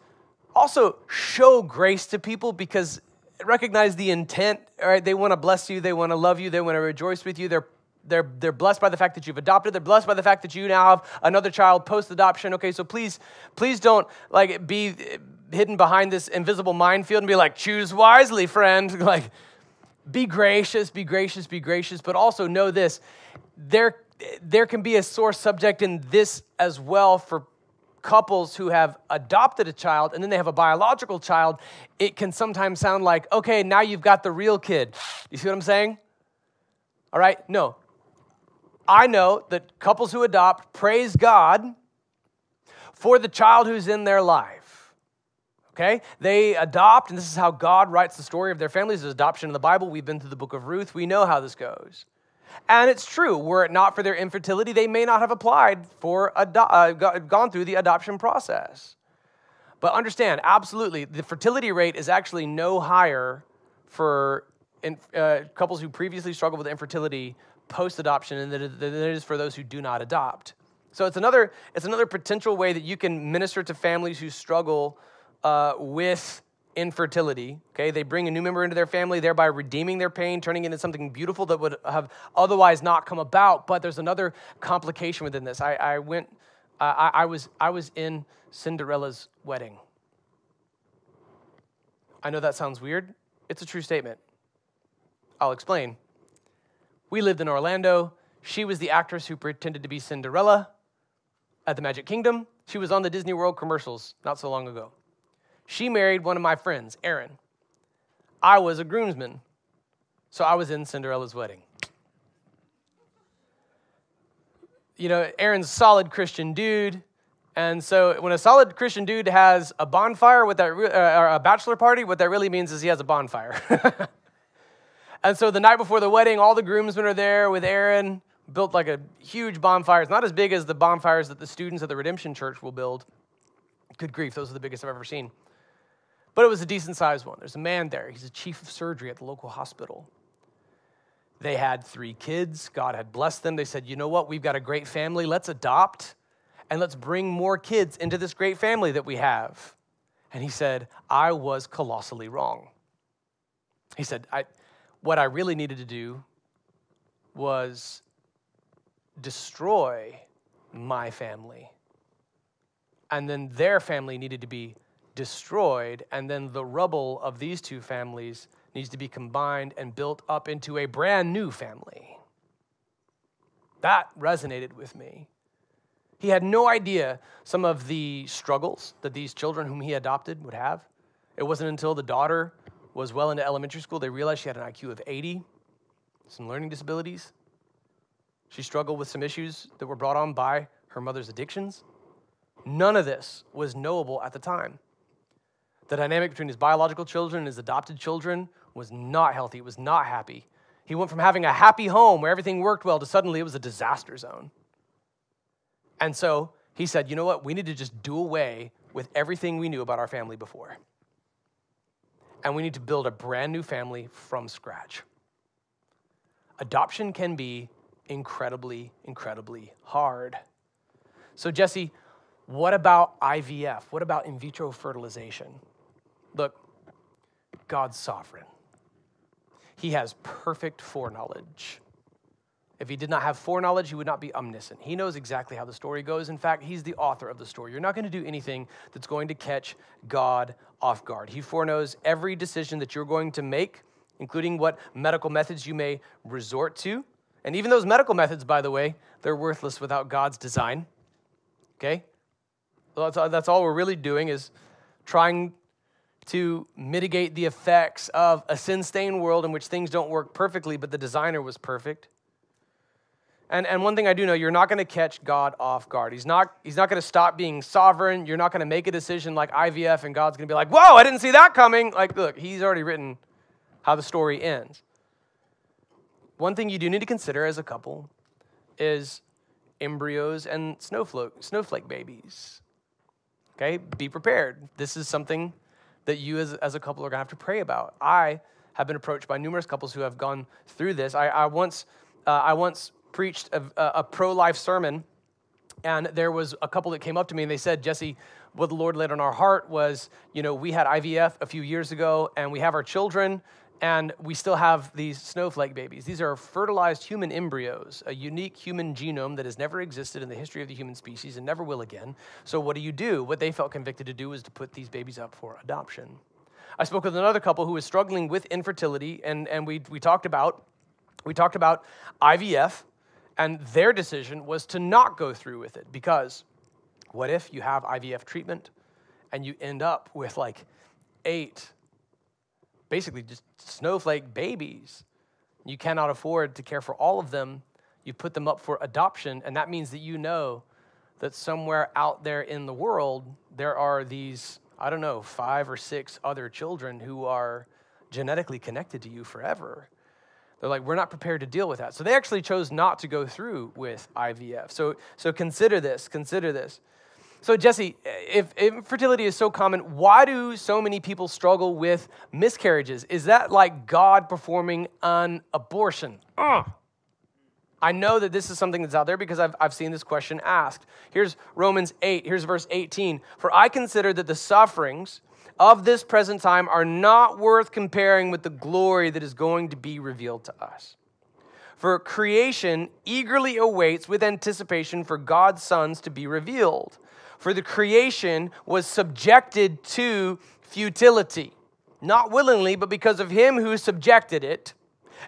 also show grace to people because recognize the intent. All right, they want to bless you, they want to love you, they want to rejoice with you. They're they're, they're blessed by the fact that you've adopted. They're blessed by the fact that you now have another child post adoption. Okay, so please, please don't like be hidden behind this invisible minefield and be like, choose wisely, friend. Like, be gracious, be gracious, be gracious. But also know this there, there can be a sore subject in this as well for couples who have adopted a child and then they have a biological child. It can sometimes sound like, okay, now you've got the real kid. You see what I'm saying? All right? No. I know that couples who adopt praise God for the child who's in their life. Okay? They adopt, and this is how God writes the story of their families, is adoption in the Bible. We've been through the book of Ruth. We know how this goes. And it's true, were it not for their infertility, they may not have applied for, ado- uh, gone through the adoption process. But understand, absolutely, the fertility rate is actually no higher for in, uh, couples who previously struggled with infertility post adoption than it is for those who do not adopt. So it's another, it's another potential way that you can minister to families who struggle uh, with infertility. Okay, they bring a new member into their family, thereby redeeming their pain, turning it into something beautiful that would have otherwise not come about. But there's another complication within this. I, I went, I, I, was, I was in Cinderella's wedding. I know that sounds weird. It's a true statement. I'll explain. We lived in Orlando. She was the actress who pretended to be Cinderella at the Magic Kingdom. She was on the Disney World commercials not so long ago. She married one of my friends, Aaron. I was a groomsman, so I was in Cinderella's wedding. You know, Aaron's a solid Christian dude. And so when a solid Christian dude has a bonfire, with that uh, or a bachelor party, what that really means is he has a bonfire. and so the night before the wedding, all the groomsmen are there with Aaron, built like a huge bonfire. It's not as big as the bonfires that the students at the Redemption Church will build. Good grief, those are the biggest I've ever seen. But it was a decent sized one. There's a man there. He's a chief of surgery at the local hospital. They had three kids. God had blessed them. They said, you know what? We've got a great family. Let's adopt and let's bring more kids into this great family that we have. And he said, I was colossally wrong. He said, I, what I really needed to do was destroy my family. And then their family needed to be destroyed, and then the rubble of these two families needs to be combined and built up into a brand new family. That resonated with me. He had no idea some of the struggles that these children whom he adopted would have. It wasn't until the daughter was well into elementary school they realized she had an IQ of 80, some learning disabilities. She struggled with some issues that were brought on by her mother's addictions. None of this was knowable at the time. The dynamic between his biological children and his adopted children was not healthy. It was not happy. He went from having a happy home where everything worked well to suddenly it was a disaster zone. And so he said, you know what? We need to just do away with everything we knew about our family before. And we need to build a brand new family from scratch. Adoption can be incredibly, incredibly hard. So, Jesse, what about IVF? What about in vitro fertilization? Look, God's sovereign. He has perfect foreknowledge. If he did not have foreknowledge, he would not be omniscient. He knows exactly how the story goes. In fact, he's the author of the story. You're not going to do anything that's going to catch God off guard. He foreknows every decision that you're going to make, including what medical methods you may resort to. And even those medical methods, by the way, they're worthless without God's design. Okay? That's all we're really doing is trying to mitigate the effects of a sin stained world in which things don't work perfectly, but the designer was perfect. And, and one thing I do know, you're not going to catch God off guard. He's not, he's not going to stop being sovereign. You're not going to make a decision like IVF, and God's going to be like, whoa, I didn't see that coming. Like, look, he's already written how the story ends. One thing you do need to consider as a couple is embryos and snowflake, snowflake babies. Okay, be prepared. This is something that you as, as a couple are to have to pray about. I have been approached by numerous couples who have gone through this. I, I once, uh, I once preached a, a pro life sermon, and there was a couple that came up to me and they said, Jesse, what the Lord laid on our heart was, you know, we had IVF a few years ago and we have our children and we still have these snowflake babies. These are fertilized human embryos, a unique human genome that has never existed in the history of the human species and never will again. So, what do you do? What they felt convicted to do was to put these babies up for adoption. I spoke with another couple who was struggling with infertility, and, and we, we talked about we talked about IVF, and their decision was to not go through with it because what if you have IVF treatment and you end up with like eight basically just snowflake babies. You cannot afford to care for all of them. You put them up for adoption, and that means that you know that somewhere out there in the world, there are these, I don't know, five or six other children who are genetically connected to you forever. They're like, we're not prepared to deal with that. So they actually chose not to go through with IVF. So, so consider this, consider this. So, Jesse, if infertility is so common, why do so many people struggle with miscarriages? Is that like God performing an abortion? Ugh. I know that this is something that's out there because I've, I've seen this question asked. Here's Romans 8, here's verse 18. For I consider that the sufferings of this present time are not worth comparing with the glory that is going to be revealed to us. For creation eagerly awaits with anticipation for God's sons to be revealed. For the creation was subjected to futility, not willingly, but because of him who subjected it,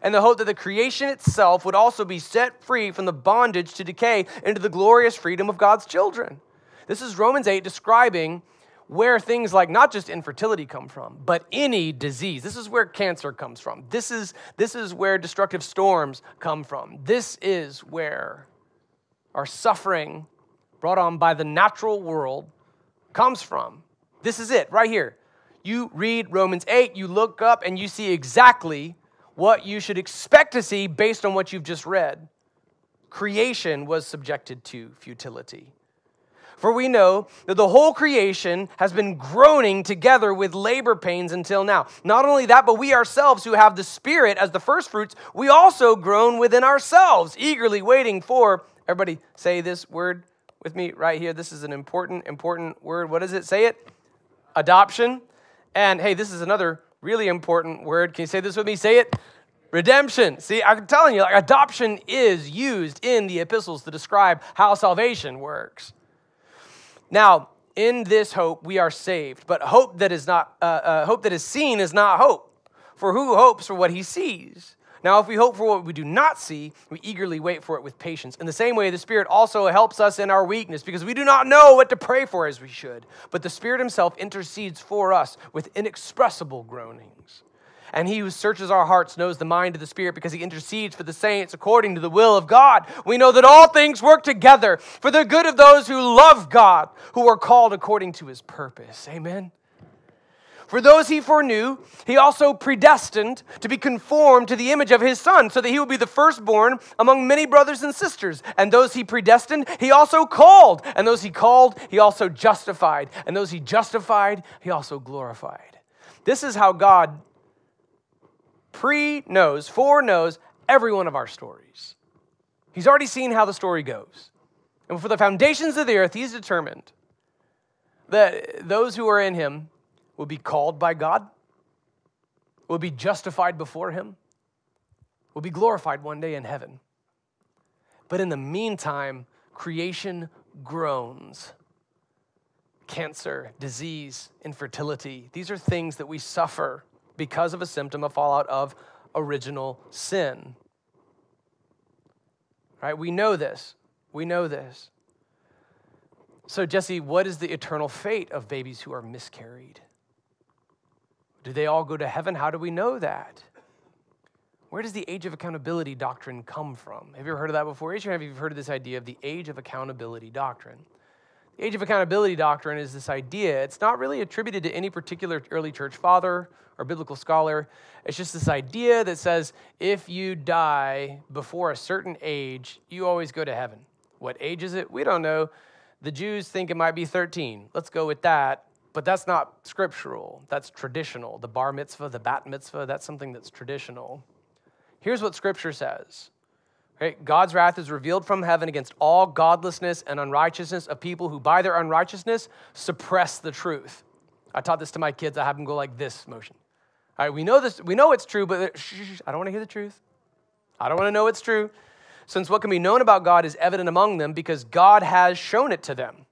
and the hope that the creation itself would also be set free from the bondage to decay into the glorious freedom of God's children. This is Romans 8 describing where things like not just infertility come from, but any disease. This is where cancer comes from. This is, this is where destructive storms come from. This is where our suffering brought on by the natural world comes from. This is it right here. You read Romans 8, you look up, and you see exactly what you should expect to see based on what you've just read. Creation was subjected to futility. For we know that the whole creation has been groaning together with labor pains until now. Not only that, but we ourselves who have the Spirit as the first fruits, we also groan within ourselves, eagerly waiting for, everybody say this word, with me right here. This is an important, important word. What does it say it? Adoption. And hey, this is another really important word. Can you say this with me? Say it. Redemption. See, I'm telling you, like adoption is used in the epistles to describe how salvation works. Now, in this hope we are saved, but hope that is not uh, uh, hope that is seen is not hope. For who hopes for what he sees? Now, if we hope for what we do not see, we eagerly wait for it with patience. In the same way, the Spirit also helps us in our weakness because we do not know what to pray for as we should. But the Spirit Himself intercedes for us with inexpressible groanings. And he who searches our hearts knows the mind of the Spirit because he intercedes for the saints according to the will of God. We know that all things work together for the good of those who love God, who are called according to his purpose. Amen. For those he foreknew, he also predestined to be conformed to the image of his son, so that he would be the firstborn among many brothers and sisters. And those he predestined, he also called. And those he called, he also justified. And those he justified, he also glorified. This is how God pre knows, foreknows every one of our stories. He's already seen how the story goes. And for the foundations of the earth, he's determined that those who are in him will be called by God, will be justified before Him, will be glorified one day in heaven. But in the meantime, creation groans. Cancer, disease, infertility, these are things that we suffer because of a symptom, a fallout of original sin. Right? We know this. We know this. So, Jesse, what is the eternal fate of babies who are miscarried? Do they all go to heaven? How do we know that? Where does the age of accountability doctrine come from? Have you ever heard of that before? Raise your hand if you've heard of this idea of the age of accountability doctrine. The age of accountability doctrine is this idea. It's not really attributed to any particular early church father or biblical scholar. It's just this idea that says if you die before a certain age, you always go to heaven. What age is it? We don't know. The Jews think it might be 13. Let's go with that. But that's not scriptural, that's traditional. The bar mitzvah, the bat mitzvah, that's something that's traditional. Here's what scripture says? God's wrath is revealed from heaven against all godlessness and unrighteousness of people who, by their unrighteousness, suppress the truth. I taught this to my kids. I have them go like this motion. All right, we know this. We know it's true, but shh, shh, I don't want to hear the truth. I don't want to know it's true, since what can be known about God is evident among them because God has shown it to them.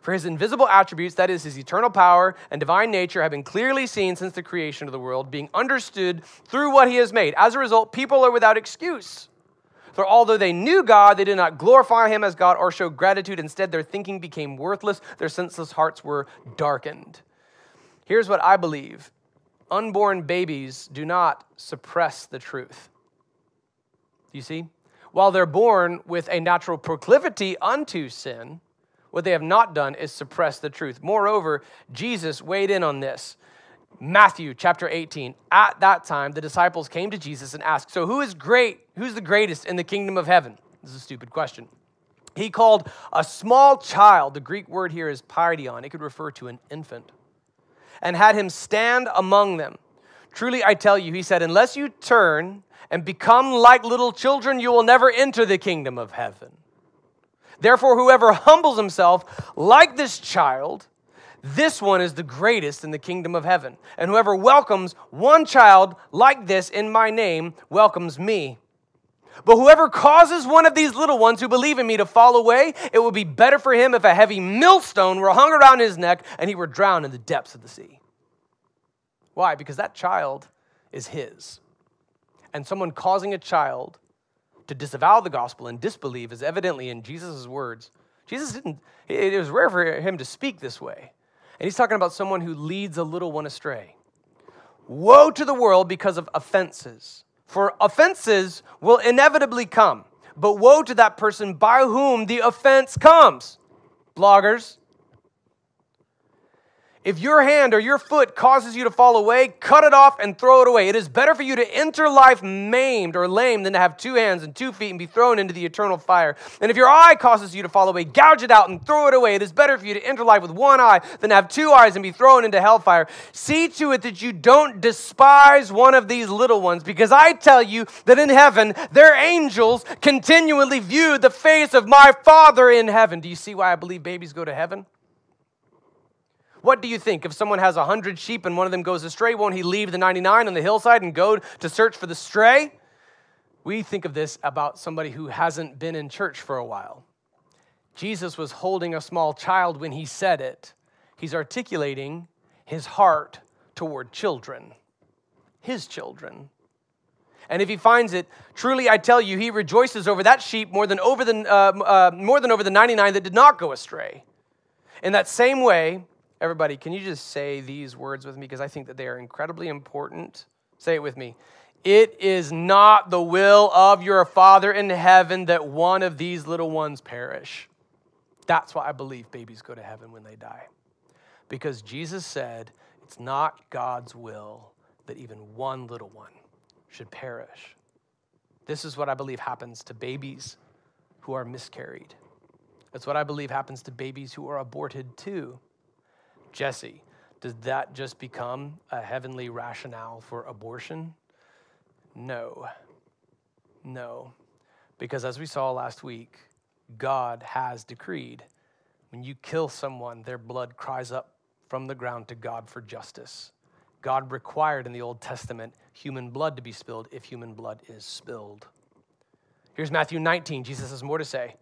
For his invisible attributes, that is, his eternal power and divine nature, have been clearly seen since the creation of the world, being understood through what he has made. As a result, people are without excuse. For although they knew God, they did not glorify him as God or show gratitude. Instead, their thinking became worthless, their senseless hearts were darkened. Here's what I believe unborn babies do not suppress the truth. You see? While they're born with a natural proclivity unto sin, what they have not done is suppress the truth. Moreover, Jesus weighed in on this. Matthew chapter 18. At that time, the disciples came to Jesus and asked, So who is great? Who's the greatest in the kingdom of heaven? This is a stupid question. He called a small child, the Greek word here is paidion, it could refer to an infant, and had him stand among them. Truly I tell you, he said, unless you turn and become like little children, you will never enter the kingdom of heaven. Therefore, whoever humbles himself like this child, this one is the greatest in the kingdom of heaven. And whoever welcomes one child like this in my name welcomes me. But whoever causes one of these little ones who believe in me to fall away, it would be better for him if a heavy millstone were hung around his neck and he were drowned in the depths of the sea. Why? Because that child is his. And someone causing a child to disavow the gospel and disbelieve is evidently in Jesus' words. Jesus didn't, it was rare for him to speak this way. And he's talking about someone who leads a little one astray. Woe to the world because of offenses. For offenses will inevitably come, but woe to that person by whom the offense comes. Bloggers, if your hand or your foot causes you to fall away, cut it off and throw it away. It is better for you to enter life maimed or lame than to have two hands and two feet and be thrown into the eternal fire. And if your eye causes you to fall away, gouge it out and throw it away. It is better for you to enter life with one eye than to have two eyes and be thrown into hellfire. See to it that you don't despise one of these little ones, because I tell you that in heaven their angels continually view the face of my Father in heaven. Do you see why I believe babies go to heaven? What do you think? If someone has a 100 sheep and one of them goes astray, won't he leave the 99 on the hillside and go to search for the stray? We think of this about somebody who hasn't been in church for a while. Jesus was holding a small child when he said it. He's articulating his heart toward children, his children. And if he finds it, truly I tell you, he rejoices over that sheep more than over the, uh, uh, more than over the 99 that did not go astray. In that same way, Everybody, can you just say these words with me? Because I think that they are incredibly important. Say it with me. It is not the will of your Father in heaven that one of these little ones perish. That's why I believe babies go to heaven when they die. Because Jesus said it's not God's will that even one little one should perish. This is what I believe happens to babies who are miscarried. That's what I believe happens to babies who are aborted too. Jesse, does that just become a heavenly rationale for abortion? No. No. Because as we saw last week, God has decreed when you kill someone, their blood cries up from the ground to God for justice. God required in the Old Testament human blood to be spilled if human blood is spilled. Here's Matthew 19. Jesus has more to say.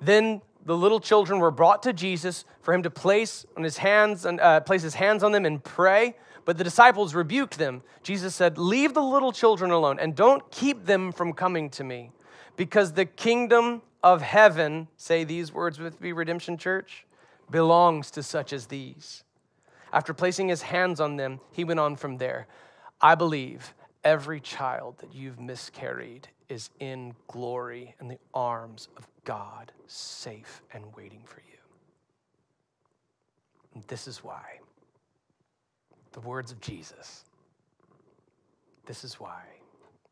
Then the little children were brought to Jesus for him to place on his hands and uh, place his hands on them and pray. But the disciples rebuked them. Jesus said, "Leave the little children alone and don't keep them from coming to me, because the kingdom of heaven, say these words with me, Redemption Church, belongs to such as these." After placing his hands on them, he went on from there. I believe every child that you've miscarried is in glory in the arms of God, safe and waiting for you. And this is why. The words of Jesus. This is why.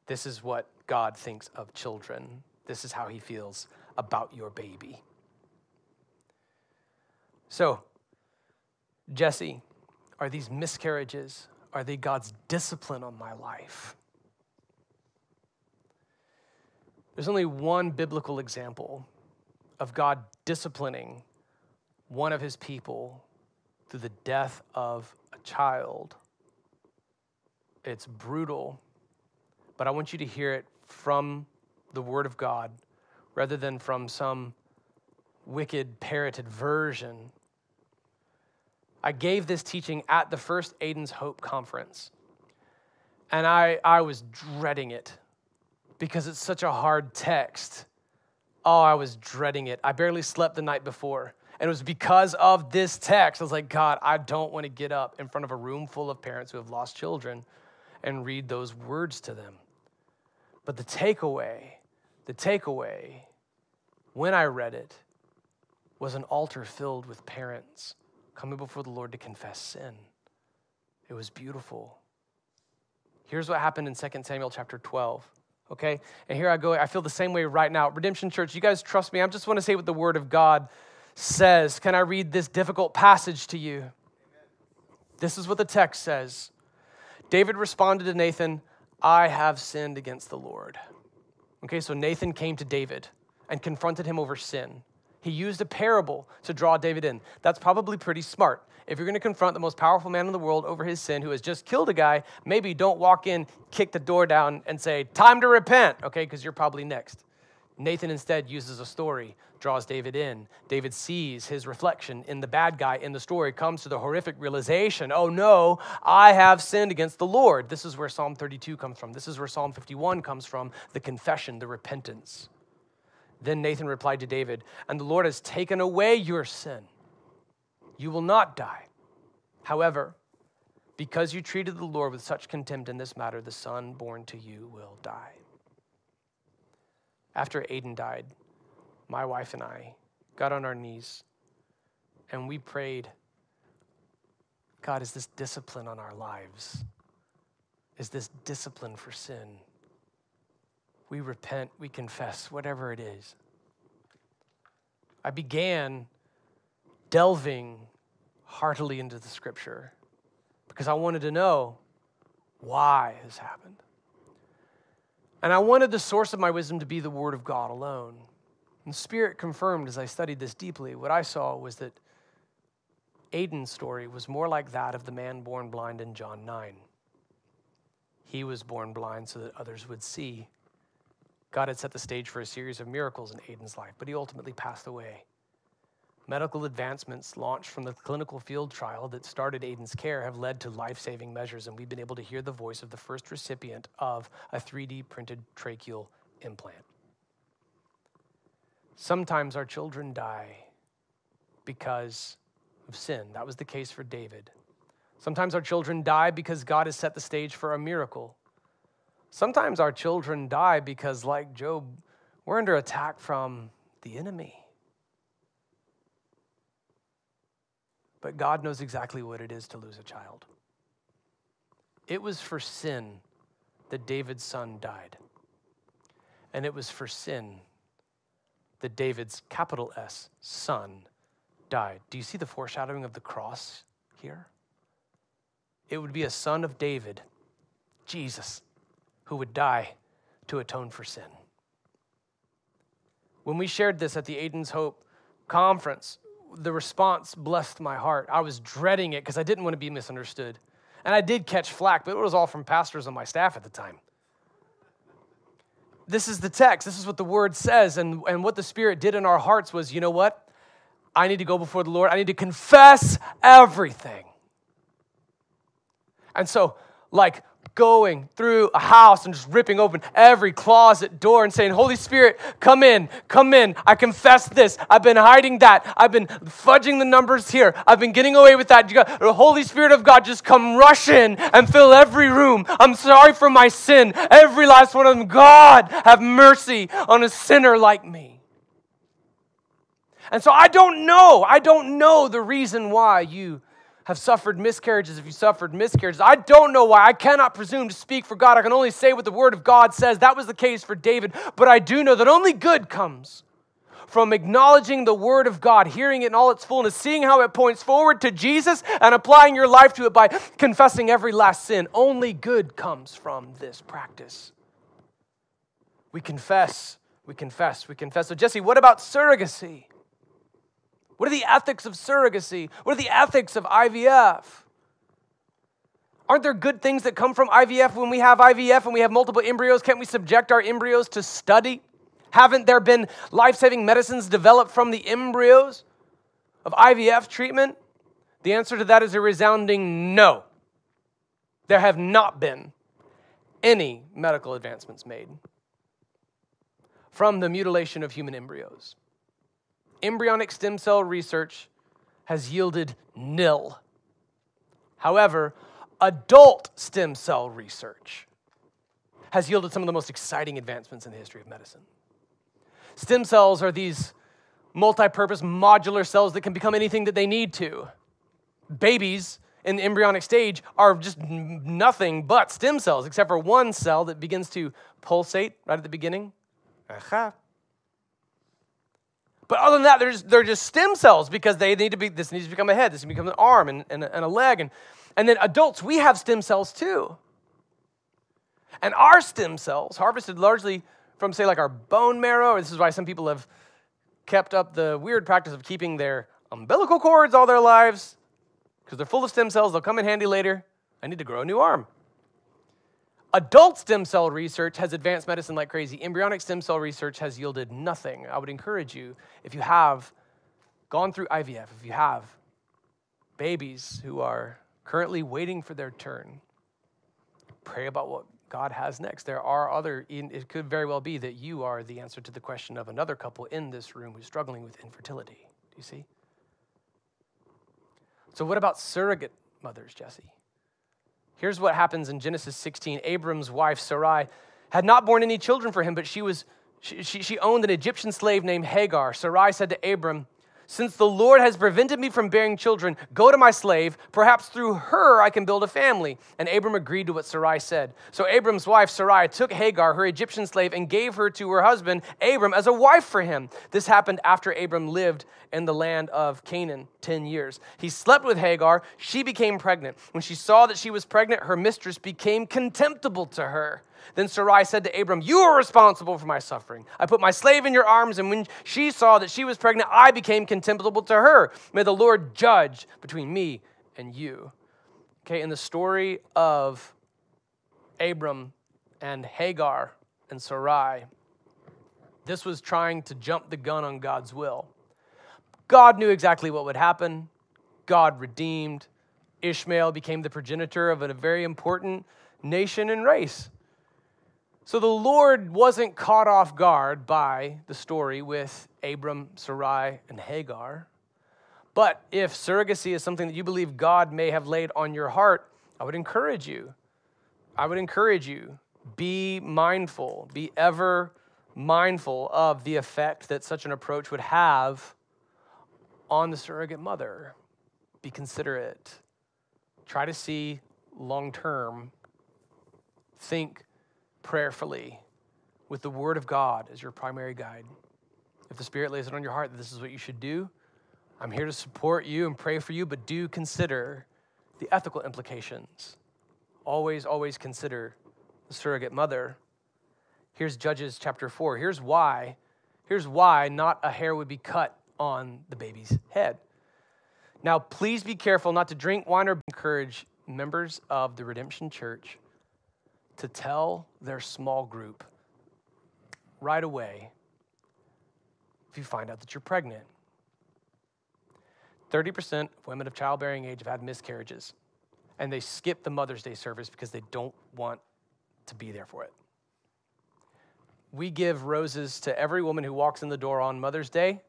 This is what God thinks of children. This is how he feels about your baby. So, Jesse, are these miscarriages? Are they God's discipline on my life? There's only one biblical example of God disciplining one of his people through the death of a child. It's brutal, but I want you to hear it from the Word of God rather than from some wicked, parroted version. I gave this teaching at the first Aiden's Hope conference, and I, I was dreading it because it's such a hard text. Oh, I was dreading it. I barely slept the night before. And it was because of this text. I was like, God, I don't want to get up in front of a room full of parents who have lost children and read those words to them. But the takeaway, the takeaway, when I read it, was an altar filled with parents coming before the Lord to confess sin. It was beautiful. Here's what happened in 2 Samuel chapter 12. Okay? And here I go. I feel the same way right now. Redemption Church, you guys trust me. I just want to say what the Word of God says. Can I read this difficult passage to you? This is what the text says David responded to Nathan, I have sinned against the Lord. Okay, so Nathan came to David and confronted him over sin. He used a parable to draw David in. That's probably pretty smart. If you're going to confront the most powerful man in the world over his sin who has just killed a guy, maybe don't walk in, kick the door down, and say, Time to repent, okay, because you're probably next. Nathan instead uses a story, draws David in. David sees his reflection in the bad guy in the story, comes to the horrific realization oh no, I have sinned against the Lord. This is where Psalm 32 comes from. This is where Psalm 51 comes from the confession, the repentance. Then Nathan replied to David, And the Lord has taken away your sin. You will not die. However, because you treated the Lord with such contempt in this matter, the son born to you will die. After Aiden died, my wife and I got on our knees and we prayed God, is this discipline on our lives? Is this discipline for sin? We repent, we confess, whatever it is. I began delving heartily into the scripture because I wanted to know why this happened. And I wanted the source of my wisdom to be the Word of God alone. And Spirit confirmed as I studied this deeply, what I saw was that Aiden's story was more like that of the man born blind in John 9. He was born blind so that others would see. God had set the stage for a series of miracles in Aiden's life, but he ultimately passed away. Medical advancements launched from the clinical field trial that started Aiden's care have led to life saving measures, and we've been able to hear the voice of the first recipient of a 3D printed tracheal implant. Sometimes our children die because of sin. That was the case for David. Sometimes our children die because God has set the stage for a miracle. Sometimes our children die because, like Job, we're under attack from the enemy. But God knows exactly what it is to lose a child. It was for sin that David's son died. And it was for sin that David's capital S son died. Do you see the foreshadowing of the cross here? It would be a son of David, Jesus, who would die to atone for sin. When we shared this at the Aiden's Hope conference, the response blessed my heart. I was dreading it because I didn't want to be misunderstood. And I did catch flack, but it was all from pastors on my staff at the time. This is the text. This is what the word says. And, and what the Spirit did in our hearts was you know what? I need to go before the Lord. I need to confess everything. And so, like going through a house and just ripping open every closet door and saying, Holy Spirit, come in, come in. I confess this. I've been hiding that. I've been fudging the numbers here. I've been getting away with that. The Holy Spirit of God, just come rush in and fill every room. I'm sorry for my sin. Every last one of them. God, have mercy on a sinner like me. And so I don't know. I don't know the reason why you have suffered miscarriages, if you suffered miscarriages. I don't know why. I cannot presume to speak for God. I can only say what the Word of God says. That was the case for David. But I do know that only good comes from acknowledging the Word of God, hearing it in all its fullness, seeing how it points forward to Jesus, and applying your life to it by confessing every last sin. Only good comes from this practice. We confess, we confess, we confess. So, Jesse, what about surrogacy? What are the ethics of surrogacy? What are the ethics of IVF? Aren't there good things that come from IVF when we have IVF and we have multiple embryos? Can't we subject our embryos to study? Haven't there been life saving medicines developed from the embryos of IVF treatment? The answer to that is a resounding no. There have not been any medical advancements made from the mutilation of human embryos embryonic stem cell research has yielded nil. However, adult stem cell research has yielded some of the most exciting advancements in the history of medicine. Stem cells are these multi purpose modular cells that can become anything that they need to. Babies in the embryonic stage are just nothing but stem cells, except for one cell that begins to pulsate right at the beginning. Aha. But other than that, they're just, they're just stem cells because they need to be, this needs to become a head, this needs to become an arm and, and, and a leg. And, and then adults, we have stem cells too. And our stem cells, harvested largely from, say, like our bone marrow, this is why some people have kept up the weird practice of keeping their umbilical cords all their lives, because they're full of stem cells, they'll come in handy later. I need to grow a new arm. Adult stem cell research has advanced medicine like crazy. Embryonic stem cell research has yielded nothing. I would encourage you, if you have gone through IVF, if you have babies who are currently waiting for their turn, pray about what God has next. There are other, it could very well be that you are the answer to the question of another couple in this room who's struggling with infertility. Do you see? So, what about surrogate mothers, Jesse? Here's what happens in Genesis 16 Abram's wife, Sarai, had not borne any children for him, but she, was, she, she, she owned an Egyptian slave named Hagar. Sarai said to Abram, since the Lord has prevented me from bearing children, go to my slave. Perhaps through her I can build a family. And Abram agreed to what Sarai said. So Abram's wife, Sarai, took Hagar, her Egyptian slave, and gave her to her husband, Abram, as a wife for him. This happened after Abram lived in the land of Canaan 10 years. He slept with Hagar. She became pregnant. When she saw that she was pregnant, her mistress became contemptible to her. Then Sarai said to Abram, You are responsible for my suffering. I put my slave in your arms, and when she saw that she was pregnant, I became contemptible to her. May the Lord judge between me and you. Okay, in the story of Abram and Hagar and Sarai, this was trying to jump the gun on God's will. God knew exactly what would happen. God redeemed. Ishmael became the progenitor of a very important nation and race. So the Lord wasn't caught off guard by the story with Abram, Sarai, and Hagar. But if surrogacy is something that you believe God may have laid on your heart, I would encourage you. I would encourage you be mindful, be ever mindful of the effect that such an approach would have on the surrogate mother. Be considerate. Try to see long term. Think prayerfully with the Word of God as your primary guide. If the Spirit lays it on your heart that this is what you should do, I'm here to support you and pray for you, but do consider the ethical implications. Always, always consider the surrogate mother. Here's Judges chapter 4. Here's why. Here's why not a hair would be cut on the baby's head. Now, please be careful not to drink wine or encourage members of the Redemption Church to tell their small group right away if you find out that you're pregnant. 30% of women of childbearing age have had miscarriages. and they skip the Mother's Day service because they don't want to be there for it. We give roses to every woman who walks in the door on Mother's Day,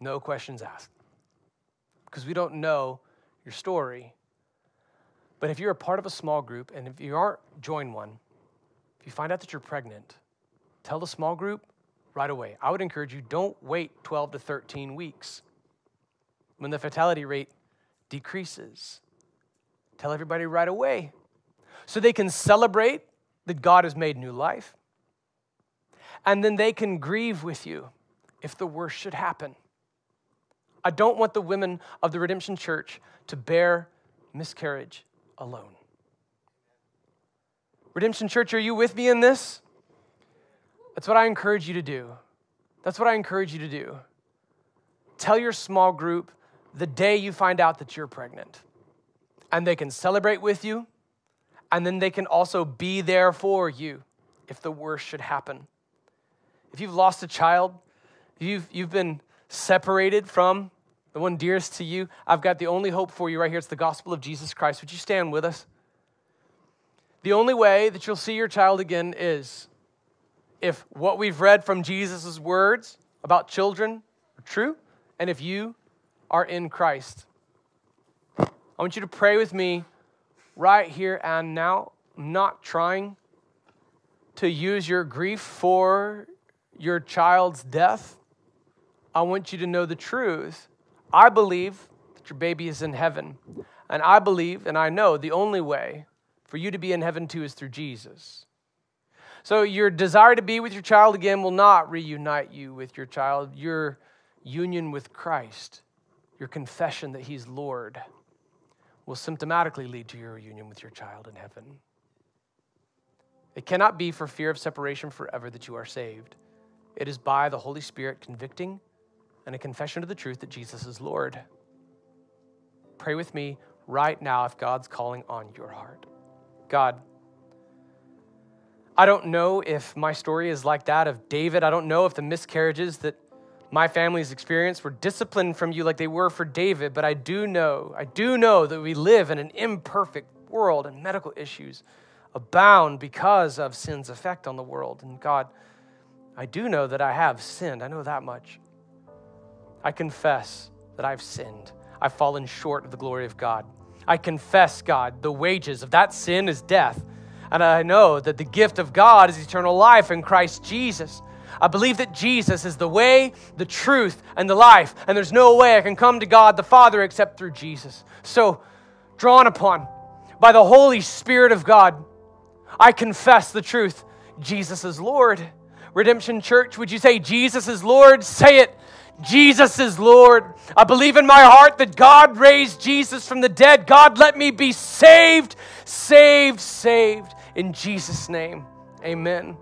no questions asked, because we don't know your story. But if you're a part of a small group and if you aren't, join one. If you find out that you're pregnant, tell the small group right away. I would encourage you don't wait 12 to 13 weeks when the fatality rate decreases. Tell everybody right away so they can celebrate that God has made new life. And then they can grieve with you if the worst should happen. I don't want the women of the Redemption Church to bear miscarriage alone. Redemption Church, are you with me in this? That's what I encourage you to do. That's what I encourage you to do. Tell your small group the day you find out that you're pregnant and they can celebrate with you, and then they can also be there for you if the worst should happen. If you've lost a child, you've, you've been separated from the one dearest to you, I've got the only hope for you right here. It's the gospel of Jesus Christ. Would you stand with us? The only way that you'll see your child again is if what we've read from Jesus' words about children are true, and if you are in Christ. I want you to pray with me right here and now. Not trying to use your grief for your child's death. I want you to know the truth. I believe that your baby is in heaven. And I believe and I know the only way for you to be in heaven too is through Jesus. So, your desire to be with your child again will not reunite you with your child. Your union with Christ, your confession that He's Lord, will symptomatically lead to your reunion with your child in heaven. It cannot be for fear of separation forever that you are saved. It is by the Holy Spirit convicting and a confession of the truth that Jesus is Lord. Pray with me right now if God's calling on your heart. God, I don't know if my story is like that of David. I don't know if the miscarriages that my family's experienced were disciplined from you like they were for David, but I do know, I do know that we live in an imperfect world and medical issues abound because of sin's effect on the world. And God, I do know that I have sinned. I know that much. I confess that I've sinned. I've fallen short of the glory of God. I confess, God, the wages of that sin is death. And I know that the gift of God is eternal life in Christ Jesus. I believe that Jesus is the way, the truth, and the life, and there's no way I can come to God the Father except through Jesus. So, drawn upon by the Holy Spirit of God, I confess the truth. Jesus is Lord. Redemption Church, would you say Jesus is Lord? Say it. Jesus is Lord. I believe in my heart that God raised Jesus from the dead. God, let me be saved, saved, saved. In Jesus' name, amen.